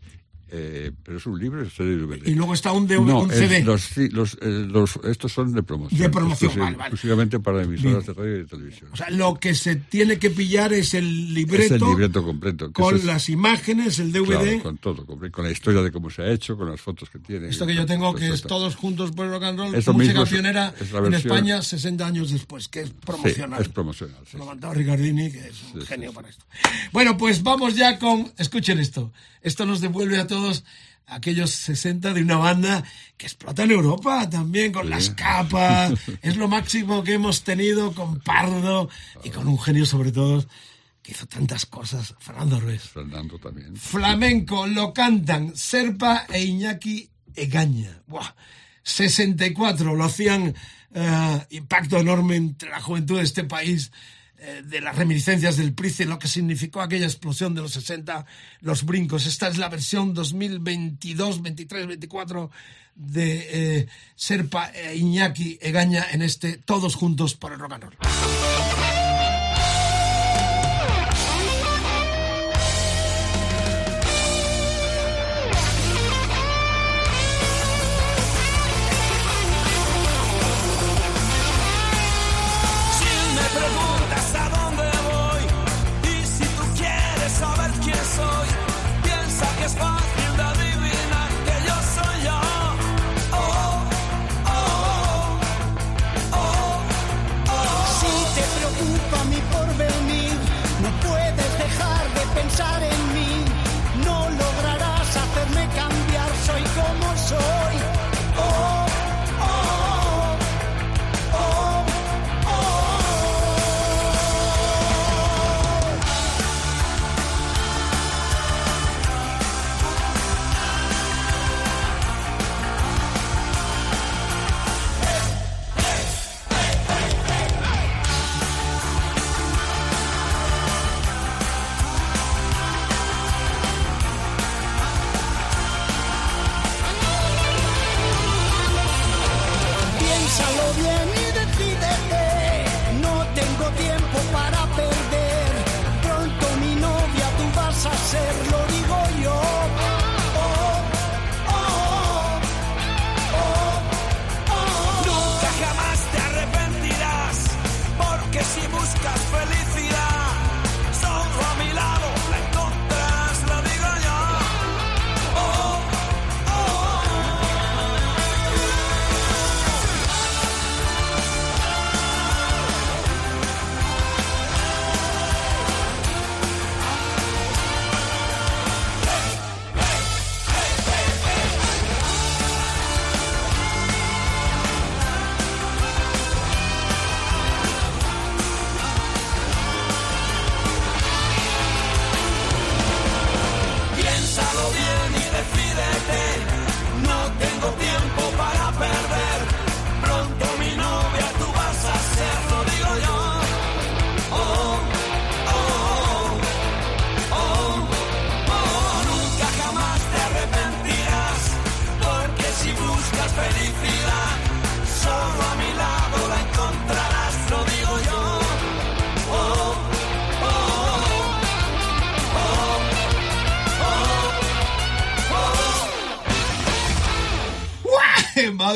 eh, pero es un libro CD DVD. Y luego está un DVD No, un es- CD. los, sí, los, eh, los- estos son de promoción. De promoción, vale. Exclusivamente para emisoras de radio y de televisión. O sea, lo que se tiene que pillar es el libreto, es el libreto completo. que con es- las imágenes, el DVD. Claro, con todo, con, con la historia de cómo se ha hecho, con las fotos que tiene. Esto que yo tengo, que es todos juntos por el rock and roll, Eso música es- pionera es en España 60 años después, que es promocional. Sí, es promocional. sí, Lo mandó Ricardini, que es un genio para esto. Bueno, pues vamos ya con. Escuchen esto. Esto nos devuelve a todos aquellos 60 de una banda que explota en Europa también, con las capas. es lo máximo que hemos tenido con Pardo y con un genio sobre todo que hizo tantas cosas, Fernando Ruiz. Fernando también. Flamenco lo cantan Serpa e Iñaki Egaña. Buah. 64 lo hacían eh, impacto enorme entre la juventud de este país eh, de las reminiscencias del Price, lo que significó aquella explosión de los 60, los brincos. Esta es la versión 2022, 23, 24 de eh, Serpa e Iñaki Egaña en este Todos Juntos por el Rock and Roll.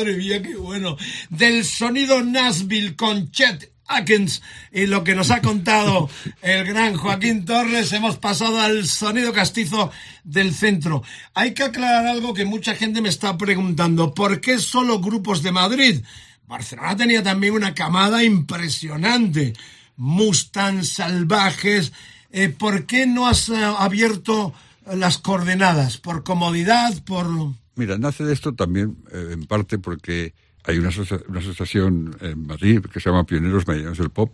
Madre mía, qué bueno. Del sonido Nashville con Chet Atkins y lo que nos ha contado el gran Joaquín Torres, hemos pasado al sonido castizo del centro. Hay que aclarar algo que mucha gente me está preguntando. ¿Por qué solo grupos de Madrid? Barcelona tenía también una camada impresionante. Mustang salvajes. Eh, ¿Por qué no has eh, abierto las coordenadas? ¿Por comodidad? ¿Por...? Mira, nace de esto también eh, en parte porque hay una, asociación en Madrid que se llama Pioneros Medianos del Pop,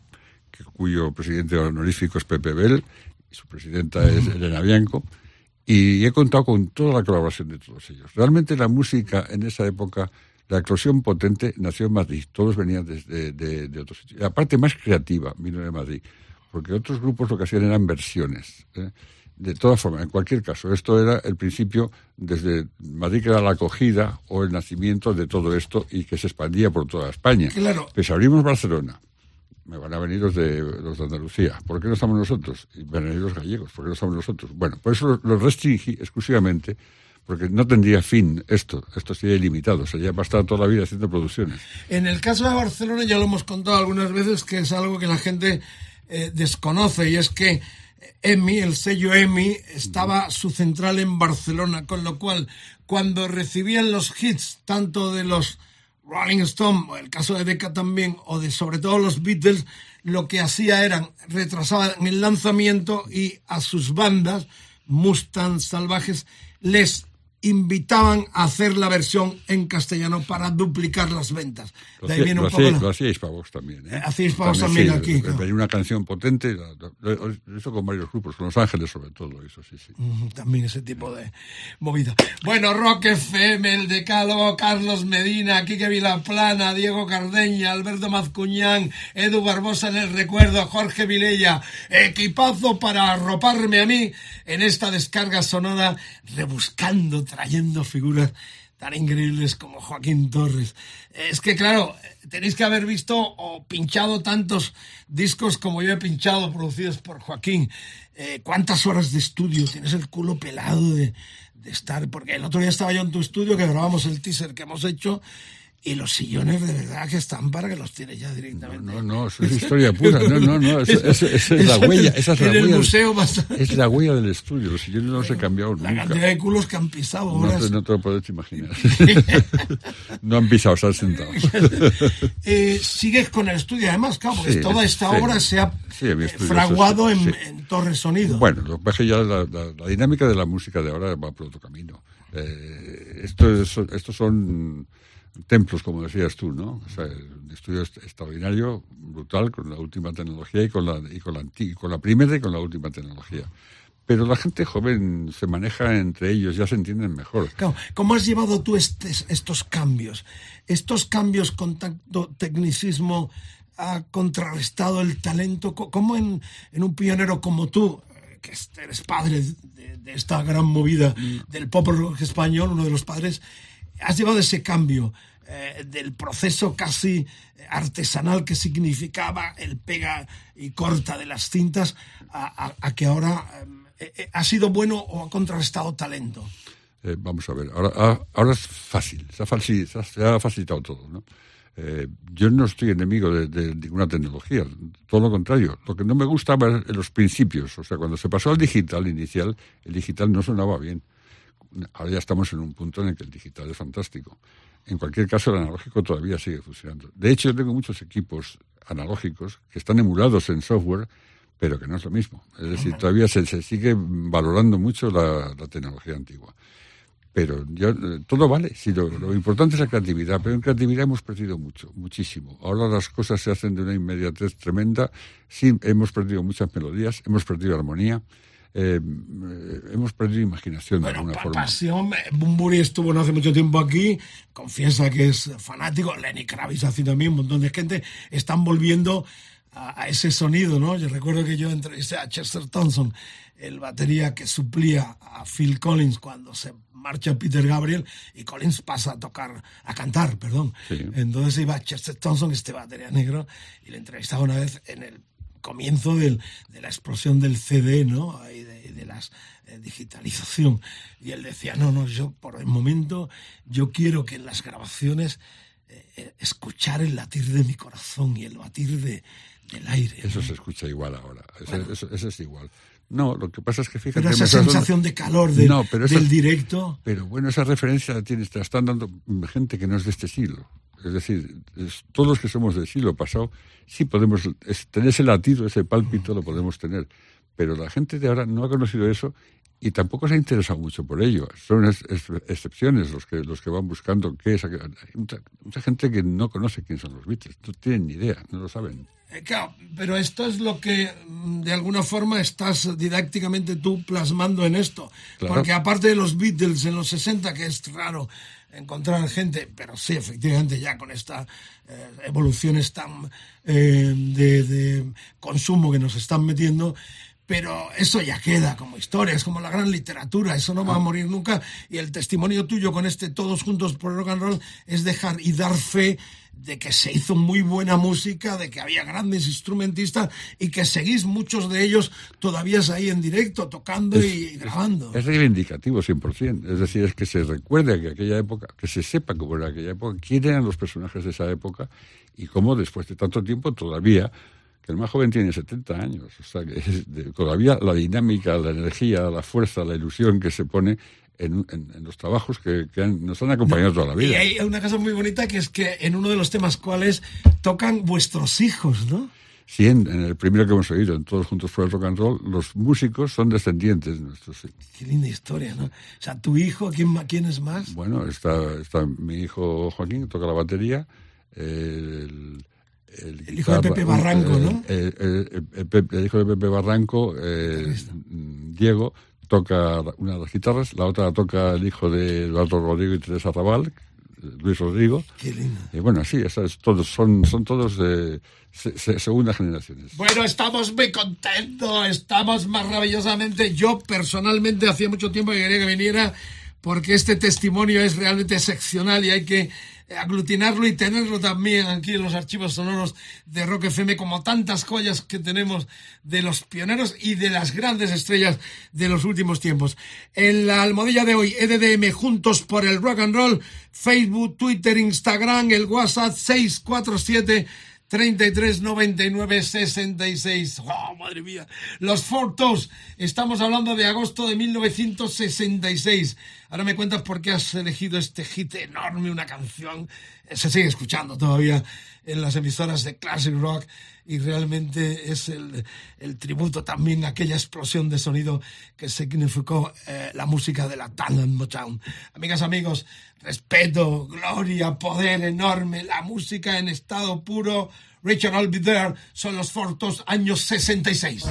cuyo presidente honorífico es Pepe Bell y su presidenta es Elena Bianco. Y he contado con toda la colaboración de todos ellos. Realmente la música en esa época, la eclosión potente nació en Madrid. Todos venían desde de, otros sitios. La parte más creativa vino de Madrid, porque otros grupos lo que hacían eran versiones. ¿eh? De todas formas, en cualquier caso, esto era el principio desde Madrid, que era la acogida o el nacimiento de todo esto y que se expandía por toda España. Claro. Pues abrimos Barcelona, me van a venir los de, los de Andalucía. ¿Por qué no estamos nosotros? Y van a venir los gallegos. ¿Por qué no estamos nosotros? Bueno, por eso los restringí exclusivamente porque no tendría fin esto, esto sería ilimitado, sería pasado toda la vida haciendo producciones. En el caso de Barcelona ya lo hemos contado algunas veces que es algo que la gente eh, desconoce y es que EMI, el sello EMI, estaba su central en Barcelona, con lo cual cuando recibían los hits, tanto de los Rolling Stone, el caso de Decca también, o de sobre todo los Beatles, lo que hacía eran retrasaban el lanzamiento y a sus bandas, Mustang Salvajes, les invitaban a hacer la versión en castellano para duplicar las ventas. Lo hacíais para vos también. ¿eh? Hacíais para vos también, aquí. Claro. una canción potente, eso con varios grupos, con Los Ángeles sobre todo, eso sí, sí. también ese tipo de movida. Bueno, Rock FM, el Decálogo, Carlos Medina, Quique Vilaplana, Diego Cardeña, Alberto Mazcuñán, Edu Barbosa en el recuerdo, Jorge Vilella, equipazo para arroparme a mí en esta descarga sonora, rebuscando trayendo figuras tan increíbles como Joaquín Torres. Es que, claro, tenéis que haber visto o pinchado tantos discos como yo he pinchado, producidos por Joaquín. Eh, ¿Cuántas horas de estudio? Tienes el culo pelado de, de estar. Porque el otro día estaba yo en tu estudio que grabamos el teaser que hemos hecho y los sillones de verdad que están para que los tiene ya directamente. No, no, eso es historia pura. No, no, no. Esa, es la huella. Esa es la en huella. el museo Es la huella del estudio. Los sillones no se han cambiado la nunca. La cantidad de culos que han pisado. No te, no te lo puedes imaginar. no han pisado, se han sentado. eh, sigues con el estudio, además, claro, porque Sí, toda esta sí. obra se ha Sí, estudio, fraguado en, en Torre Sonido. Bueno, lo que pasa es que ya la, la- la dinámica de la música de ahora va por otro camino. Eh, esto es- estos son templos, como decías tú, ¿no? O sea, un estudio est- extraordinario, brutal, con la última tecnología y con la, y con la, anti- con la primera y con la última tecnología. Pero la gente joven se maneja entre ellos, ya se entienden mejor. Claro, ¿Cómo has llevado tú estes- estos cambios? Estos cambios con tanto tecnicismo ha contrarrestado el talento. ¿Cómo en, en un pionero como tú, que es- eres padre de, de esta gran movida del pop rock español, uno de los padres, has llevado ese cambio eh, del proceso casi artesanal que significaba el pega y corta de las cintas a, que ahora eh, eh, ha sido bueno o ha contrarrestado talento? Vamos a ver, ahora, ah, ahora es fácil, se ha, facilitado todo, ¿no? Yo no estoy enemigo de, de ninguna tecnología, todo lo contrario. Lo que no me gustaba en los principios, o sea, cuando se pasó al digital inicial, el digital no sonaba bien. Ahora ya estamos en un punto en el que el digital es fantástico. En cualquier caso, el analógico todavía sigue funcionando. De hecho, yo tengo muchos equipos analógicos que están emulados en software, pero que no es lo mismo. Es decir, todavía se, se sigue valorando mucho la, la tecnología antigua. Pero yo, todo vale, sí, lo, lo importante es la creatividad, pero en creatividad hemos perdido mucho, muchísimo. Ahora las cosas se hacen de una inmediatez tremenda, sí, hemos perdido muchas melodías, hemos perdido armonía, eh, hemos perdido imaginación de Bueno, alguna forma. pasión. eh, Bumburi estuvo no hace mucho tiempo aquí, confiesa que es fanático. Lenny Kravitz hace también un montón de gente. Están volviendo a, a ese sonido, ¿no? Yo recuerdo que yo entrevisté a Chester Thompson, el batería que suplía a Phil Collins cuando se marcha Peter Gabriel y Collins pasa a tocar, a cantar, perdón. Sí. Entonces iba Chester Thompson, este batería negro, y le entrevistaba una vez en el comienzo de la explosión del CD, ¿no? Y de, la eh, digitalización. Y él decía, no, no, yo por el momento, yo quiero que en las grabaciones eh, escuchar el latir de mi corazón y el batir de, del aire. Eso se escucha igual ahora, eso, es igual. No, lo que pasa es que fíjate... Pero esa sensación de calor del, del directo... Pero bueno, esa referencia la, tienes, te la están dando gente que no es de este siglo. Es decir, todos los que somos del siglo pasado, sí podemos tener ese latido, ese pálpito, lo podemos tener. Pero la gente de ahora no ha conocido eso y tampoco se ha interesado mucho por ello. Son excepciones los que, los que van buscando qué es. Hay mucha, mucha, gente que no conoce quién son los Beatles, no tienen ni idea, no lo saben. Eh, claro, pero esto es lo que mm, de alguna forma estás didácticamente tú plasmando en esto. Porque aparte de los Beatles en los 60, que es raro encontrar gente, pero sí, efectivamente, ya con esta eh, evoluciones tan eh, de, consumo que nos están metiendo, pero eso ya queda como historia, es como la gran literatura, eso no va a morir nunca. Y el testimonio tuyo con este Todos Juntos por Rock and Roll es dejar y dar fe de que se hizo muy buena música, de que había grandes instrumentistas y que seguís muchos de ellos todavía ahí en directo, tocando y grabando. Es reivindicativo 100%, es decir, es que se recuerde que aquella época, que se sepa cómo era aquella época, quién eran los personajes de esa época y cómo después de tanto tiempo todavía que el más joven tiene 70 años, o sea, que todavía la dinámica, la energía, la fuerza, la ilusión que se pone en, los trabajos que, nos han acompañado toda la vida. Y hay una cosa muy bonita que es que en uno de los temas cuales tocan vuestros hijos, ¿no? Sí, en, el primero que hemos oído, en Todos Juntos por el Rock and Roll, los músicos son descendientes nuestros. Qué linda historia, ¿no? O sea, ¿tu hijo, quién, quién es más? Bueno, está, está mi hijo Joaquín, que toca la batería, el, el, hijo de Pepe Barranco, ¿no? El, hijo de Pepe Barranco, Diego, toca una de las guitarras, la otra la toca el hijo de Eduardo Rodrigo y Teresa Raval, Luis Rodrigo. Qué lindo. Y bueno, sí, todos, son, son todos de segundas generaciones. Bueno, estamos muy contentos, estamos maravillosamente. Yo personalmente hacía mucho tiempo que quería que viniera porque este testimonio es realmente excepcional y hay que aglutinarlo y tenerlo también aquí en los archivos sonoros de Rock FM, como tantas joyas que tenemos de los pioneros y de las grandes estrellas de los últimos tiempos. En la almohadilla de hoy, EDDM Juntos por el Rock and Roll, Facebook, Twitter, Instagram, el WhatsApp 647 33 99 66. ¡Oh, madre mía! Los Fortos. Estamos hablando de agosto de 1966. Ahora me cuentas por qué has elegido este hit enorme, una canción. Se sigue escuchando todavía en las emisoras de Classic Rock y realmente es el, tributo también a aquella explosión de sonido que significó eh, la música de la Talent Motown. Amigas, amigos, respeto, gloria, poder enorme, la música en estado puro. Richard I'll Be There son los fortos años 66.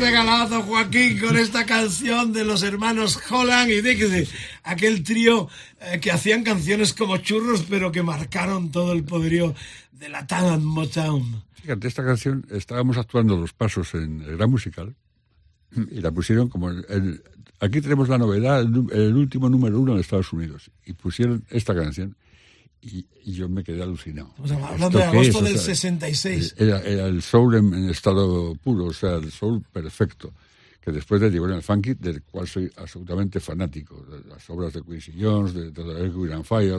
Regalado, Joaquín, con esta canción de los hermanos Holland y Dixie. Aquel trío eh, que hacían canciones como churros, pero que marcaron todo el poderío de la Talent Motown. Fíjate, esta canción, estábamos actuando los pasos en el Gran Musical y la pusieron como... El, aquí tenemos la novedad, el, último número uno en Estados Unidos. Y pusieron esta canción y, yo me quedé alucinado. hablando de agosto del 66. Era, el soul en, estado puro, o sea, el soul perfecto. Que después de en el funky, del cual soy absolutamente fanático. De las obras de Quincy Jones, de, de, de Fire,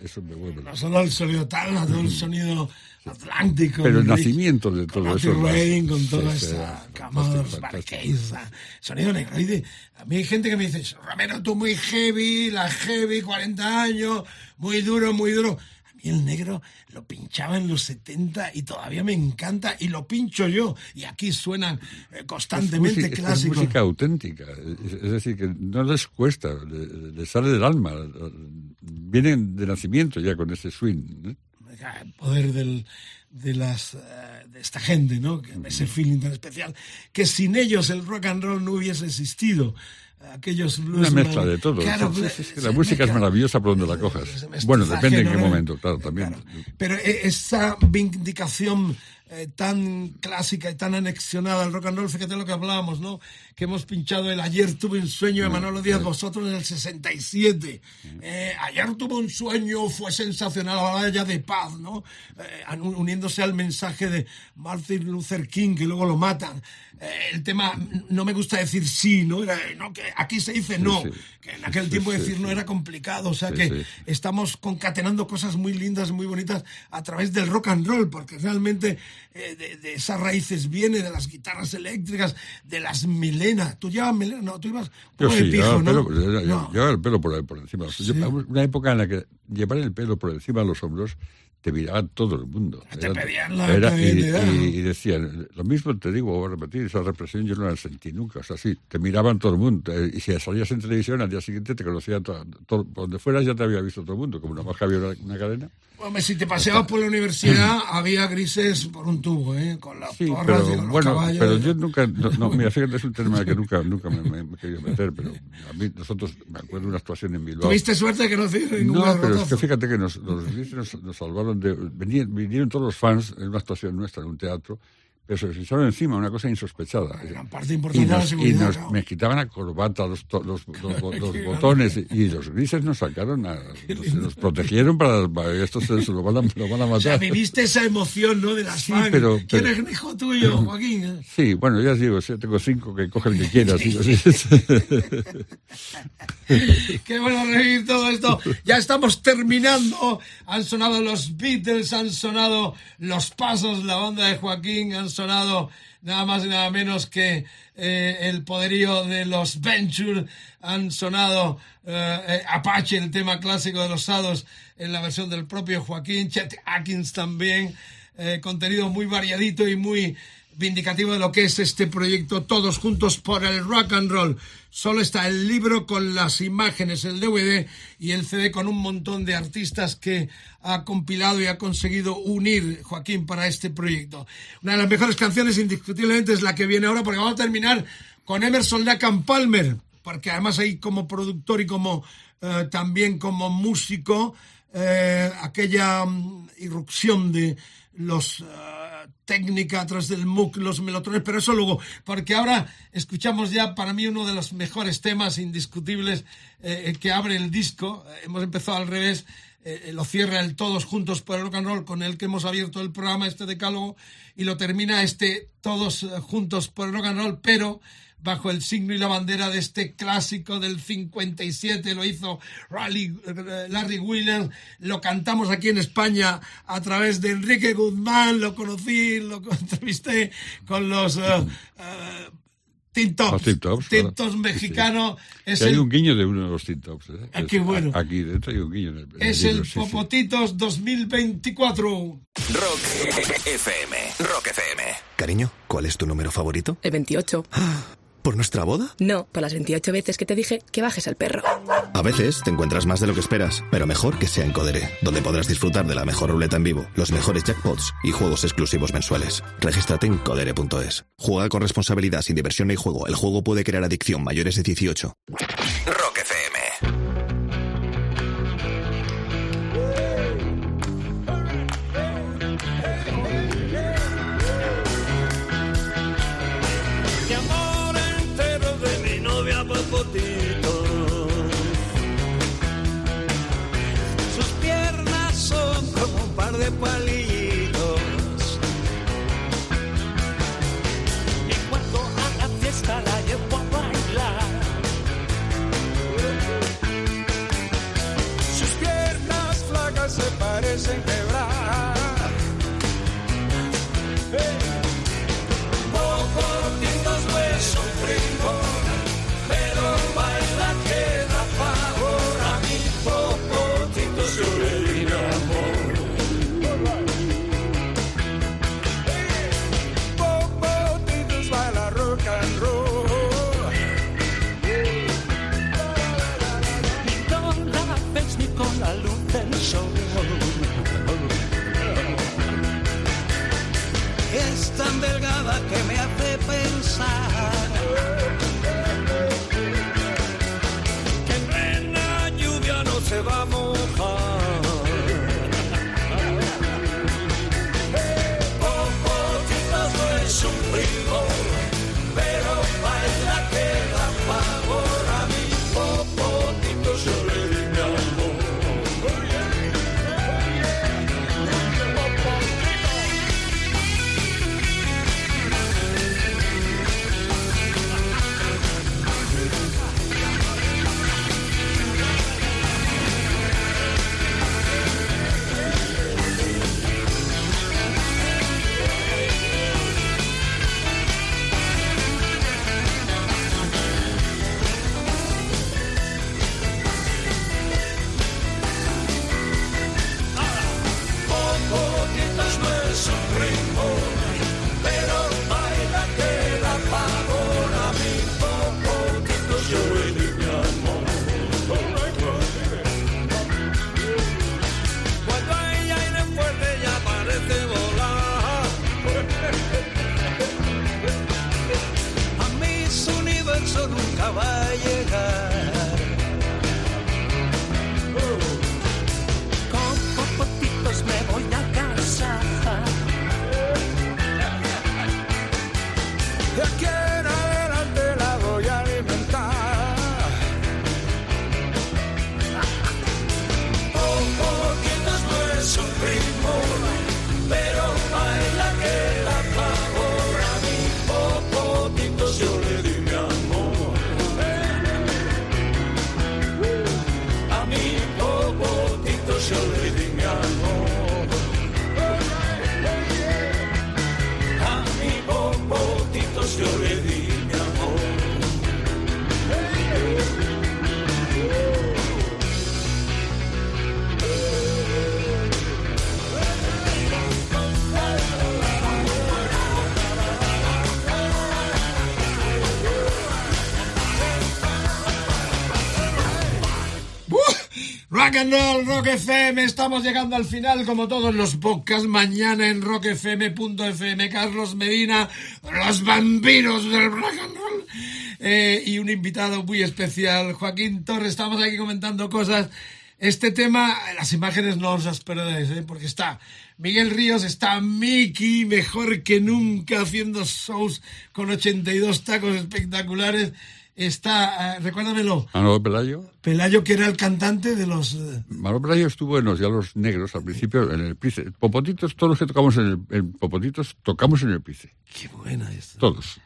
eso me vuelve. No solo el sonido tal, todo el sonido atlántico. Pero el nacimiento de todo eso. Rain, con toda esa cama, sonido negro. a mí hay gente que me dice, Ramiro, tú muy heavy, la heavy, 40 años, muy duro, muy duro. Mí el negro lo pinchaba en los 70 y todavía me encanta y lo pincho yo. Y aquí suenan eh, constantemente clásicos. Es música auténtica, es, decir, que no les cuesta, les, sale del alma. Vienen de nacimiento ya con ese swing. El poder del, de las eh, de esta gente, ¿no? Ese feeling tan especial que sin ellos el rock and roll no hubiese existido aquellos Una mezcla de todo. la música es maravillosa por donde la cojas. Bueno, depende en qué momento, claro, también. Pero e, esa vindicación eh, tan clásica y tan anexionada al rock and roll, fíjate lo que hablábamos, ¿no? Que hemos pinchado el Ayer tuve un sueño de Manolo Díaz, vosotros en el 67. Eh, ayer tuve un sueño, fue sensacional, la batalla de paz, ¿no? Eh, uniéndose al mensaje de Martin Luther King, que luego lo matan. el tema, no me gusta decir sí, ¿no? no que aquí se dice no, que en aquel tiempo decir no era complicado, o sea que estamos concatenando cosas muy lindas, muy bonitas a través del rock and roll, porque realmente eh, de, esas raíces viene de las guitarras eléctricas, de las melenas. Tú llevas melena, no, tú ibas Yo sí, llevaba, el pelo, el pelo por, por encima. Una época en la que llevar el pelo por encima de los hombros te miraba todo el mundo. Te pedían la era, y, y, decían, lo mismo te digo, voy a repetir, esa represión yo no la sentí nunca. O sea, sí, te miraban todo el mundo. Eh, y si salías en televisión, al día siguiente te conocía todo, todo, donde fueras ya te había visto todo el mundo, como una más había una cadena. Hombre, si te paseabas por la universidad, había grises por un tubo, ¿eh? Con las sí, pero, y los bueno, Pero yo nunca, no, mira, fíjate, es un tema que nunca, nunca me, me, he querido meter, pero a mí, nosotros, me acuerdo de una actuación en Bilbao. ¿Tuviste suerte que no hicieron ningún No, pero es que fíjate que nos, los grises nos, salvaron de... vinieron todos los fans en una actuación nuestra en un teatro pero se les echaron encima, una cosa insospechada. parte importante y nos, y nos me quitaban la corbata, los, los, los, botones, y los grises nos sacaron, a, nos, protegieron para, esto se, lo, van a, lo van a matar. O sea, viviste esa emoción, ¿no? De las sí, fans. Pero, ¿Quién es hijo tuyo, Joaquín? Sí, bueno, ya digo, tengo cinco que cogen el que quieras. Qué bueno revivir todo esto. Ya estamos terminando. Han sonado los Beatles, han sonado los pasos, la banda de Joaquín, han sonado nada más y nada menos que eh, el poderío de los Venture, han sonado eh, eh, Apache, el tema clásico de los Sados, en la versión del propio Joaquín, Chet Atkins también, contenido muy variadito y muy vindicativo de lo que es este proyecto Todos Juntos por el Rock and Roll. Solo está el libro con las imágenes, el DVD y el CD con un montón de artistas que ha compilado y ha conseguido unir Joaquín para este proyecto. Una de las mejores canciones indiscutiblemente es la que viene ahora porque vamos a terminar con Emerson Lake Palmer, porque además ahí como productor y como eh, también como músico, eh, aquella mm, irrupción de los... Eh, técnica atrás del MOOC, los melotrones, pero eso luego, porque ahora escuchamos ya para mí uno de los mejores temas indiscutibles eh, que abre el disco. Hemos empezado al revés, eh, lo cierra el Todos Juntos por el Rock con el que hemos abierto el programa, este decálogo, y lo termina este Todos Juntos por el Rock pero bajo el signo y la bandera de este clásico del 57, lo hizo Larry Wheeler, lo cantamos aquí en España a través de Enrique Guzmán, lo conocí, lo entrevisté con los... Uh, Tintops, Tintops mexicanos. hay un guiño de uno de los Tintops. ¿eh? Aquí, ah, bueno. aquí dentro hay un guiño. En el, es el, Popotitos 2024. Rock FM. Rock FM. Cariño, ¿cuál es tu número favorito? El 28. ¿Por nuestra boda? No, por las 28 veces que te dije que bajes al perro. A veces te encuentras más de lo que esperas, pero mejor que sea en Codere, donde podrás disfrutar de la mejor ruleta en vivo, los mejores jackpots y juegos exclusivos mensuales. Regístrate en codere.es. Juega con responsabilidad sin diversión ni juego. El juego puede crear adicción mayores de 18. Se parecen Rock and Roll, Rock FM, estamos llegando al final como todos los podcasts mañana en rockfm.fm, Carlos Medina, los vampiros del rock and roll eh, y un invitado muy especial, Joaquín Torres, estamos aquí comentando cosas. Este tema, las imágenes no os las perdáis, ¿eh? porque está Miguel Ríos, está Miki, mejor que nunca, haciendo shows con 82 tacos espectaculares. Está, eh, recuérdamelo, Manolo Pelayo. Pelayo, que era el cantante de los... eh, Manolo Pelayo estuvo en los Diálogos Negros al principio en el Price. Popotitos, todos los que tocamos en el en Popotitos, tocamos en el Price. Qué buena es. Todos.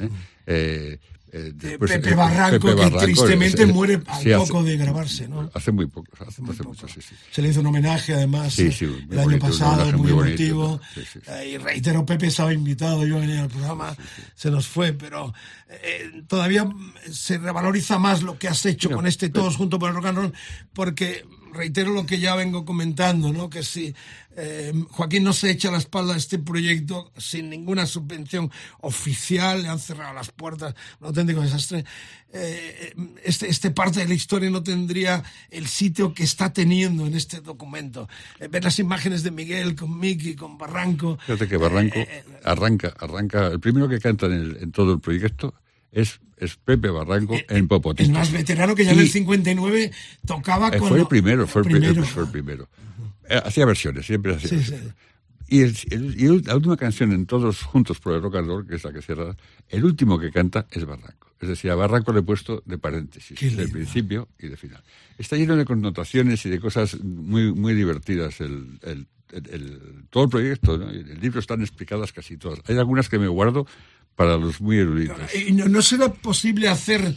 ¿eh? Eh, eh, después, Pepe Barranco, Pepe que tristemente muere al sí, hace- poco de grabarse, ¿no? Hace muy poco, hace, hace mucho, sí, sí. Se le hizo un homenaje, además, el año bonito, pasado, muy, muy emotivo. Eh, y reitero, Pepe estaba invitado, yo venía al programa, se nos fue, pero eh, todavía se revaloriza más lo que has hecho con este Todos Juntos por el Rock and Roll, porque reitero lo que ya vengo comentando, ¿no? Que si eh, Joaquín no se echa la espalda a este proyecto sin ninguna subvención oficial, le han cerrado las puertas, un auténtico desastre. Eh, este, este parte de la historia no tendría el sitio que está teniendo en este documento. Eh, ver las imágenes de Miguel con Miki, con Barranco. Fíjate que Barranco arranca, arranca, el primero que canta en, en todo el proyecto es, es Pepe Barranco en Popotito. El más veterano que ya en el 59 tocaba con... Fue el primero, fue el primero. Fue el primero. Hacía versiones, siempre hacía versiones. Y, el, la última canción en Todos Juntos por el Rock and Roll, que es la que cierra, el último que canta es Barranco. Es decir, a Barranco le he puesto de paréntesis, del principio y de final. Está lleno de connotaciones y de cosas muy, muy divertidas el, el, todo el proyecto. ¿no? El libro están explicadas casi todas. Hay algunas que me guardo para los muy eruditos. ¿Y no, no será posible hacer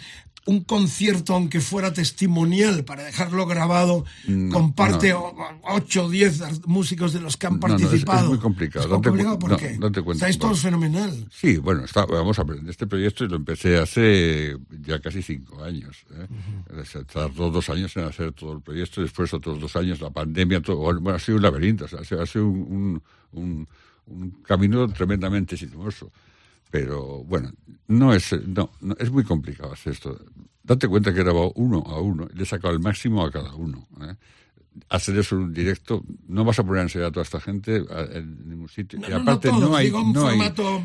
un concierto, aunque fuera testimonial, para dejarlo grabado, con parte ocho o diez músicos de los que han participado. es, muy complicado. ¿Es complicado? ¿Por qué? Estáis todos fenomenal. Sí, bueno, está, vamos a aprender este proyecto y lo empecé hace ya casi cinco años. ¿eh? Tardó dos años en hacer todo el proyecto, después otros dos años la pandemia, todo, bueno, ha sido un laberinto, o sea, ha sido un, un, un camino tremendamente sinuoso. Pero bueno, no es, no, es muy complicado hacer esto. Date cuenta que he grabado uno a uno, le he sacado el máximo a cada uno. ¿eh? Hacer eso en un directo, no vas a poner a enseñar a toda esta gente en ningún sitio. y aparte no, hay, no hay,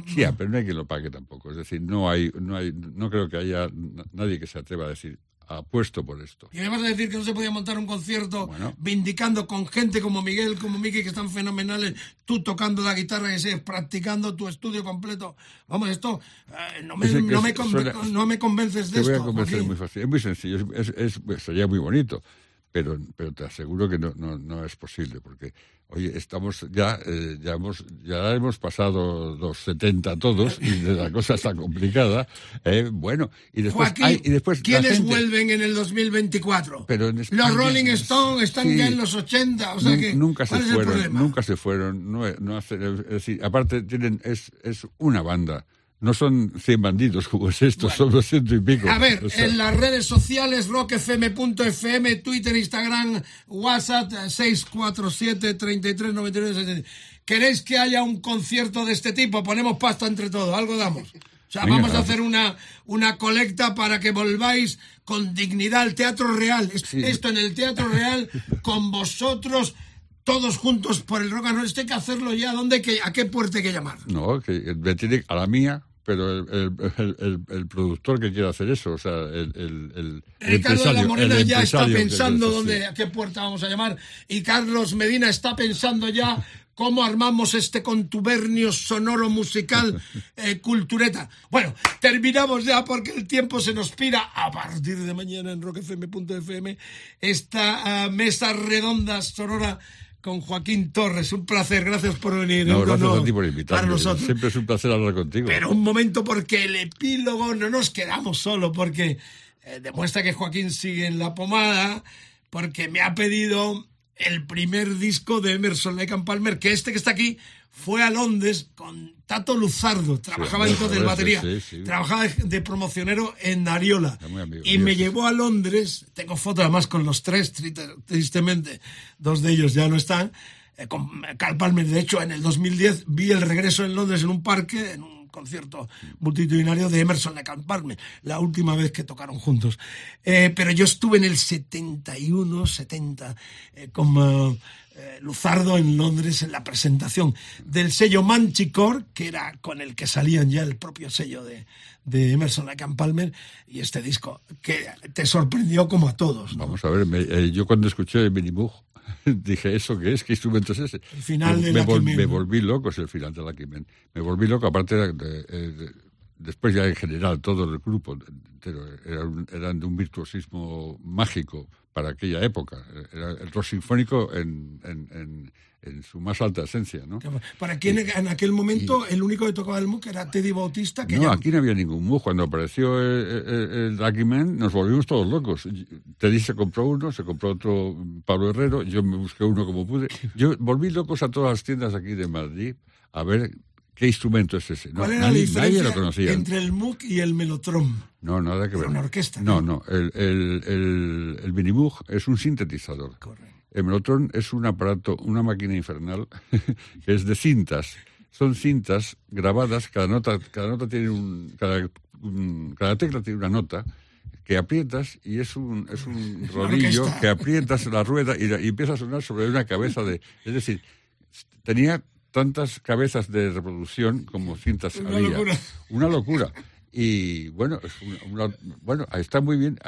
sí, pero no hay quien lo pague tampoco. Es decir, no hay, no hay, no creo que haya nadie que se atreva a decir, apuesto por esto. Y me vas a decir que no se podía montar un concierto vindicando con gente como Miguel, como Miki, que están fenomenales, tú tocando la guitarra, sigues practicando tu estudio completo. Vamos, esto eh, no, me, no, me no, me, convences de esto. Voy a convencer muy fácil. Es muy sencillo, es, es, sería muy bonito pero, pero te aseguro que no, no, no es posible, porque, oye, estamos ya, eh, ya, hemos, ya hemos pasado los 70 todos y la cosa está complicada. Eh, bueno, y después... hay, y después ¿Quiénes vuelven en el 2024? Pero los Rolling Stones están ya en los 80, o sea que... Nunca se fueron, nunca se fueron. No, no es decir, aparte, tienen, es, es una banda no son 100 bandidos como es esto, son 200 y pico. A ver, en las redes sociales, rockfm.fm, Twitter, Instagram, WhatsApp, 647 3399 ¿Queréis que haya un concierto de este tipo? Ponemos pasta entre todos, algo damos. O sea, vamos a hacer una, una colecta para que volváis con dignidad al Teatro Real. Esto en el Teatro Real, con vosotros todos juntos por el rock and roll. Esto hay que hacerlo ya. ¿Dónde, ¿A qué puerta hay que llamar? No, que me tiene a la mía, pero el, el, el, productor que quiere hacer eso, o sea, el, el, Ricardo de la Morena ya está pensando dónde, a qué puerta vamos a llamar, y Carlos Medina está pensando ya cómo armamos este contubernio sonoro musical eh, cultureta. Bueno, terminamos ya porque el tiempo se nos pira. A partir de mañana en rockfm.fm esta uh, mesa redonda sonora con Joaquín Torres. Un placer, gracias por venir. No, gracias a ti por invitarme. Siempre es un placer hablar contigo. Pero un momento, porque el epílogo no nos quedamos solo, porque eh, demuestra que Joaquín sigue en la pomada, porque me ha pedido el primer disco de Emerson Lake Palmer, que este que está aquí fue a Londres con Tato Luzardo, trabajaba entonces de batería, trabajaba de, promocionero en Ariola. y me llevó a Londres, tengo fotos además con los tres, tristemente, dos de ellos ya no están, eh, con Carl Palmer, de hecho, en el 2010 vi el regreso en Londres en un parque, en un concierto multitudinario de Emerson Lake Palmer, la última vez que tocaron juntos. Eh, pero yo estuve en el 71, 70, eh, como eh, Luzardo en Londres en la presentación del sello Manchicore, que era con el que salían ya el propio sello de, Emerson Lake Palmer, y este disco, que te sorprendió como a todos. Vamos a ver, yo cuando escuché Minimoog dije, ¿eso qué es? ¿Qué instrumento es ese? El final me, de me, me volví loco, es el final de la Quimen. Me volví loco, aparte de, después ya en general, todo el grupo entero, eran de un virtuosismo mágico para aquella época. Era el rock sinfónico en, en, en, su más alta esencia, ¿no? Para quien en aquel momento el único que tocaba el MUC era Teddy Bautista. Que no, aquí no había ningún MUC. Cuando apareció el, el, Man nos volvimos todos locos. Teddy se compró uno, se compró otro Pablo Herrero, yo me busqué uno como pude. Yo volví locos a todas las tiendas aquí de Madrid a ver ¿Qué instrumento es ese? No, ¿Cuál era la nadie, diferencia nadie lo conocía. entre el MUC y el Melotron? No, nada que ver. una orquesta, No, no. El, el, el, el Minimoog es un sintetizador. El Melotron es un aparato, una máquina infernal que es de cintas. Son cintas grabadas, cada nota, cada nota tiene un, cada, cada tecla tiene una nota que aprietas y es un, es un rodillo que aprietas la rueda y, y empieza a sonar sobre una cabeza de... Es decir, tenía tantas cabezas de reproducción como cintas Una había. locura. Una locura. Y bueno, es una- una- bueno, está muy bien.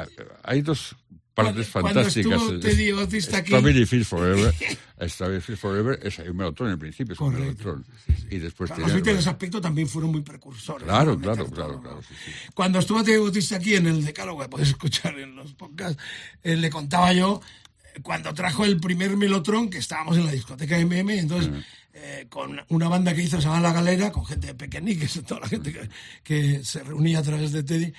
Hay dos partes Cuando- fantásticas. cuando estuvo Teddy Bautista aquí- Strawberry Fields Forever. Strawberry Forever es un melotron en principio, es un melotron. Y después Los Beatles en ese aspecto también fueron muy precursores. Claro, claro, claro, claro. sí, sí. Cuando estuvo Teddy Bautista aquí en el Decálogo, que podéis escuchar en los podcasts, eh, le contaba yo eh, cuando trajo el primer Melotron, que estábamos en la discoteca MM, entonces eh, con una banda que hizo, se llama La Galera, con gente de pequeñiques, toda la gente que, que se reunía a través de Teddy,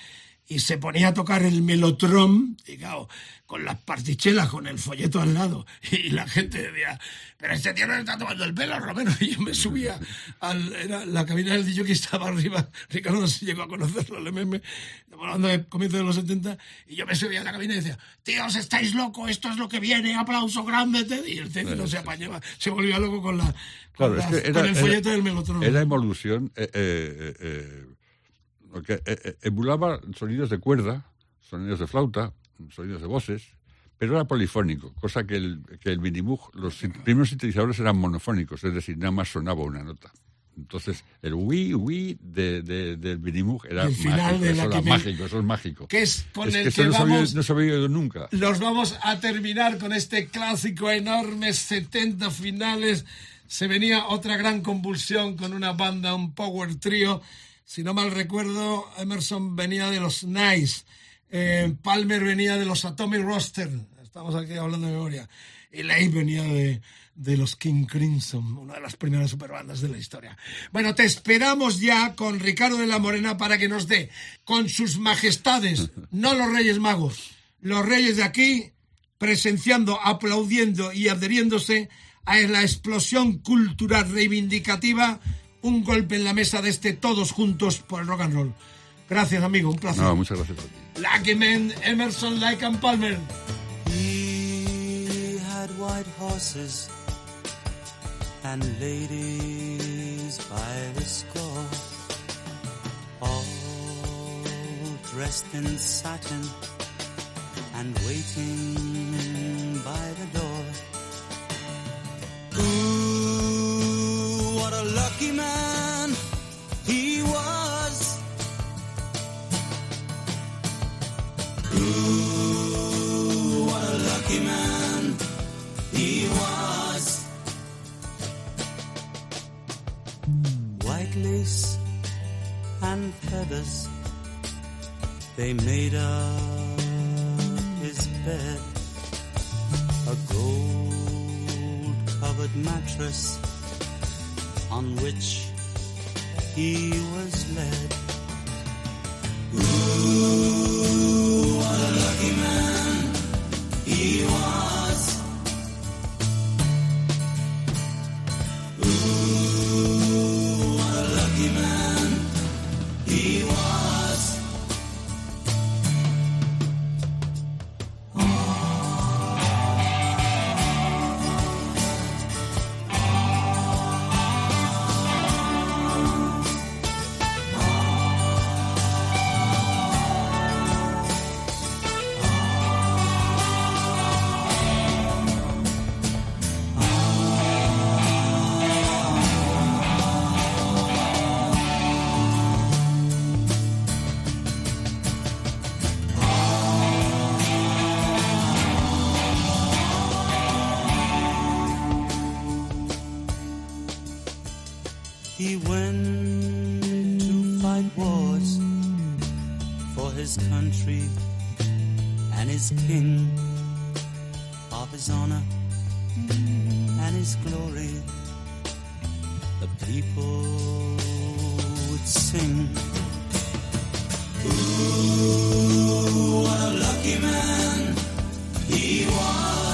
y se ponía a tocar el Melotron, y claro, con las partichelas, con el folleto al lado, y la gente decía, pero este tío no le está tomando el pelo, Romero, y yo me subía al, era la cabina del DJ que estaba arriba, Ricardo no se llegó a conocerlo, el MM, hablando de comienzo de los 70, y yo me subía a la cabina y decía, tíos, estáis locos, esto es lo que viene, aplauso grande, Teddy, y el Teddy no se apañaba, se volvía loco con la... Claro, con, es las- que era, con el era- folleto del Melotron. Era evolución. eh, eh, eh, lo que, eh, eh, emulaba sonidos de cuerda, sonidos de flauta, sonidos de voces, pero era polifónico, cosa que el, que el Minimoog, los primeros sintetizadores eran monofónicos, es decir, nada más sonaba una nota. Entonces, el Wii Wii de, de- del Minimoog era El final mágico, de eso era que me- mágico, eso es mágico. Que es con el eso que no, se había, vamos- no se había oído nunca. Los vamos a terminar con este clásico enorme, 70 finales. Se venía otra gran convulsión con una banda, un power trio. Si no mal recuerdo, Emerson venía de los Nice, eh, Palmer venía de los Atomic Roster, estamos aquí hablando de memoria, y Leigh venía de, de los King Crimson, una de las primeras superbandas de la historia. Bueno, te esperamos ya con Ricardo de la Morena para que nos dé con sus majestades, no los Reyes Magos, los Reyes de aquí, presenciando, aplaudiendo y adheriéndose a la explosión cultural reivindicativa, un golpe en la mesa de este Todos Juntos por el Rock and Roll. Gracias, amigo, un placer. No, muchas gracias a ti. Lucky Men, Emerson, Lake and Palmer. He had white horses and ladies by the score, all dressed in satin and waiting by the door. Ooh, what a lucky man he was. Ooh, what a lucky man he was. White lace and feathers, they made up his bed. A gold covered mattress on which he was led. Ooh, what a lucky man he was. He went to fight wars for his country and his king, of his honor and his glory. The people would sing. Ooh, what a lucky man he was.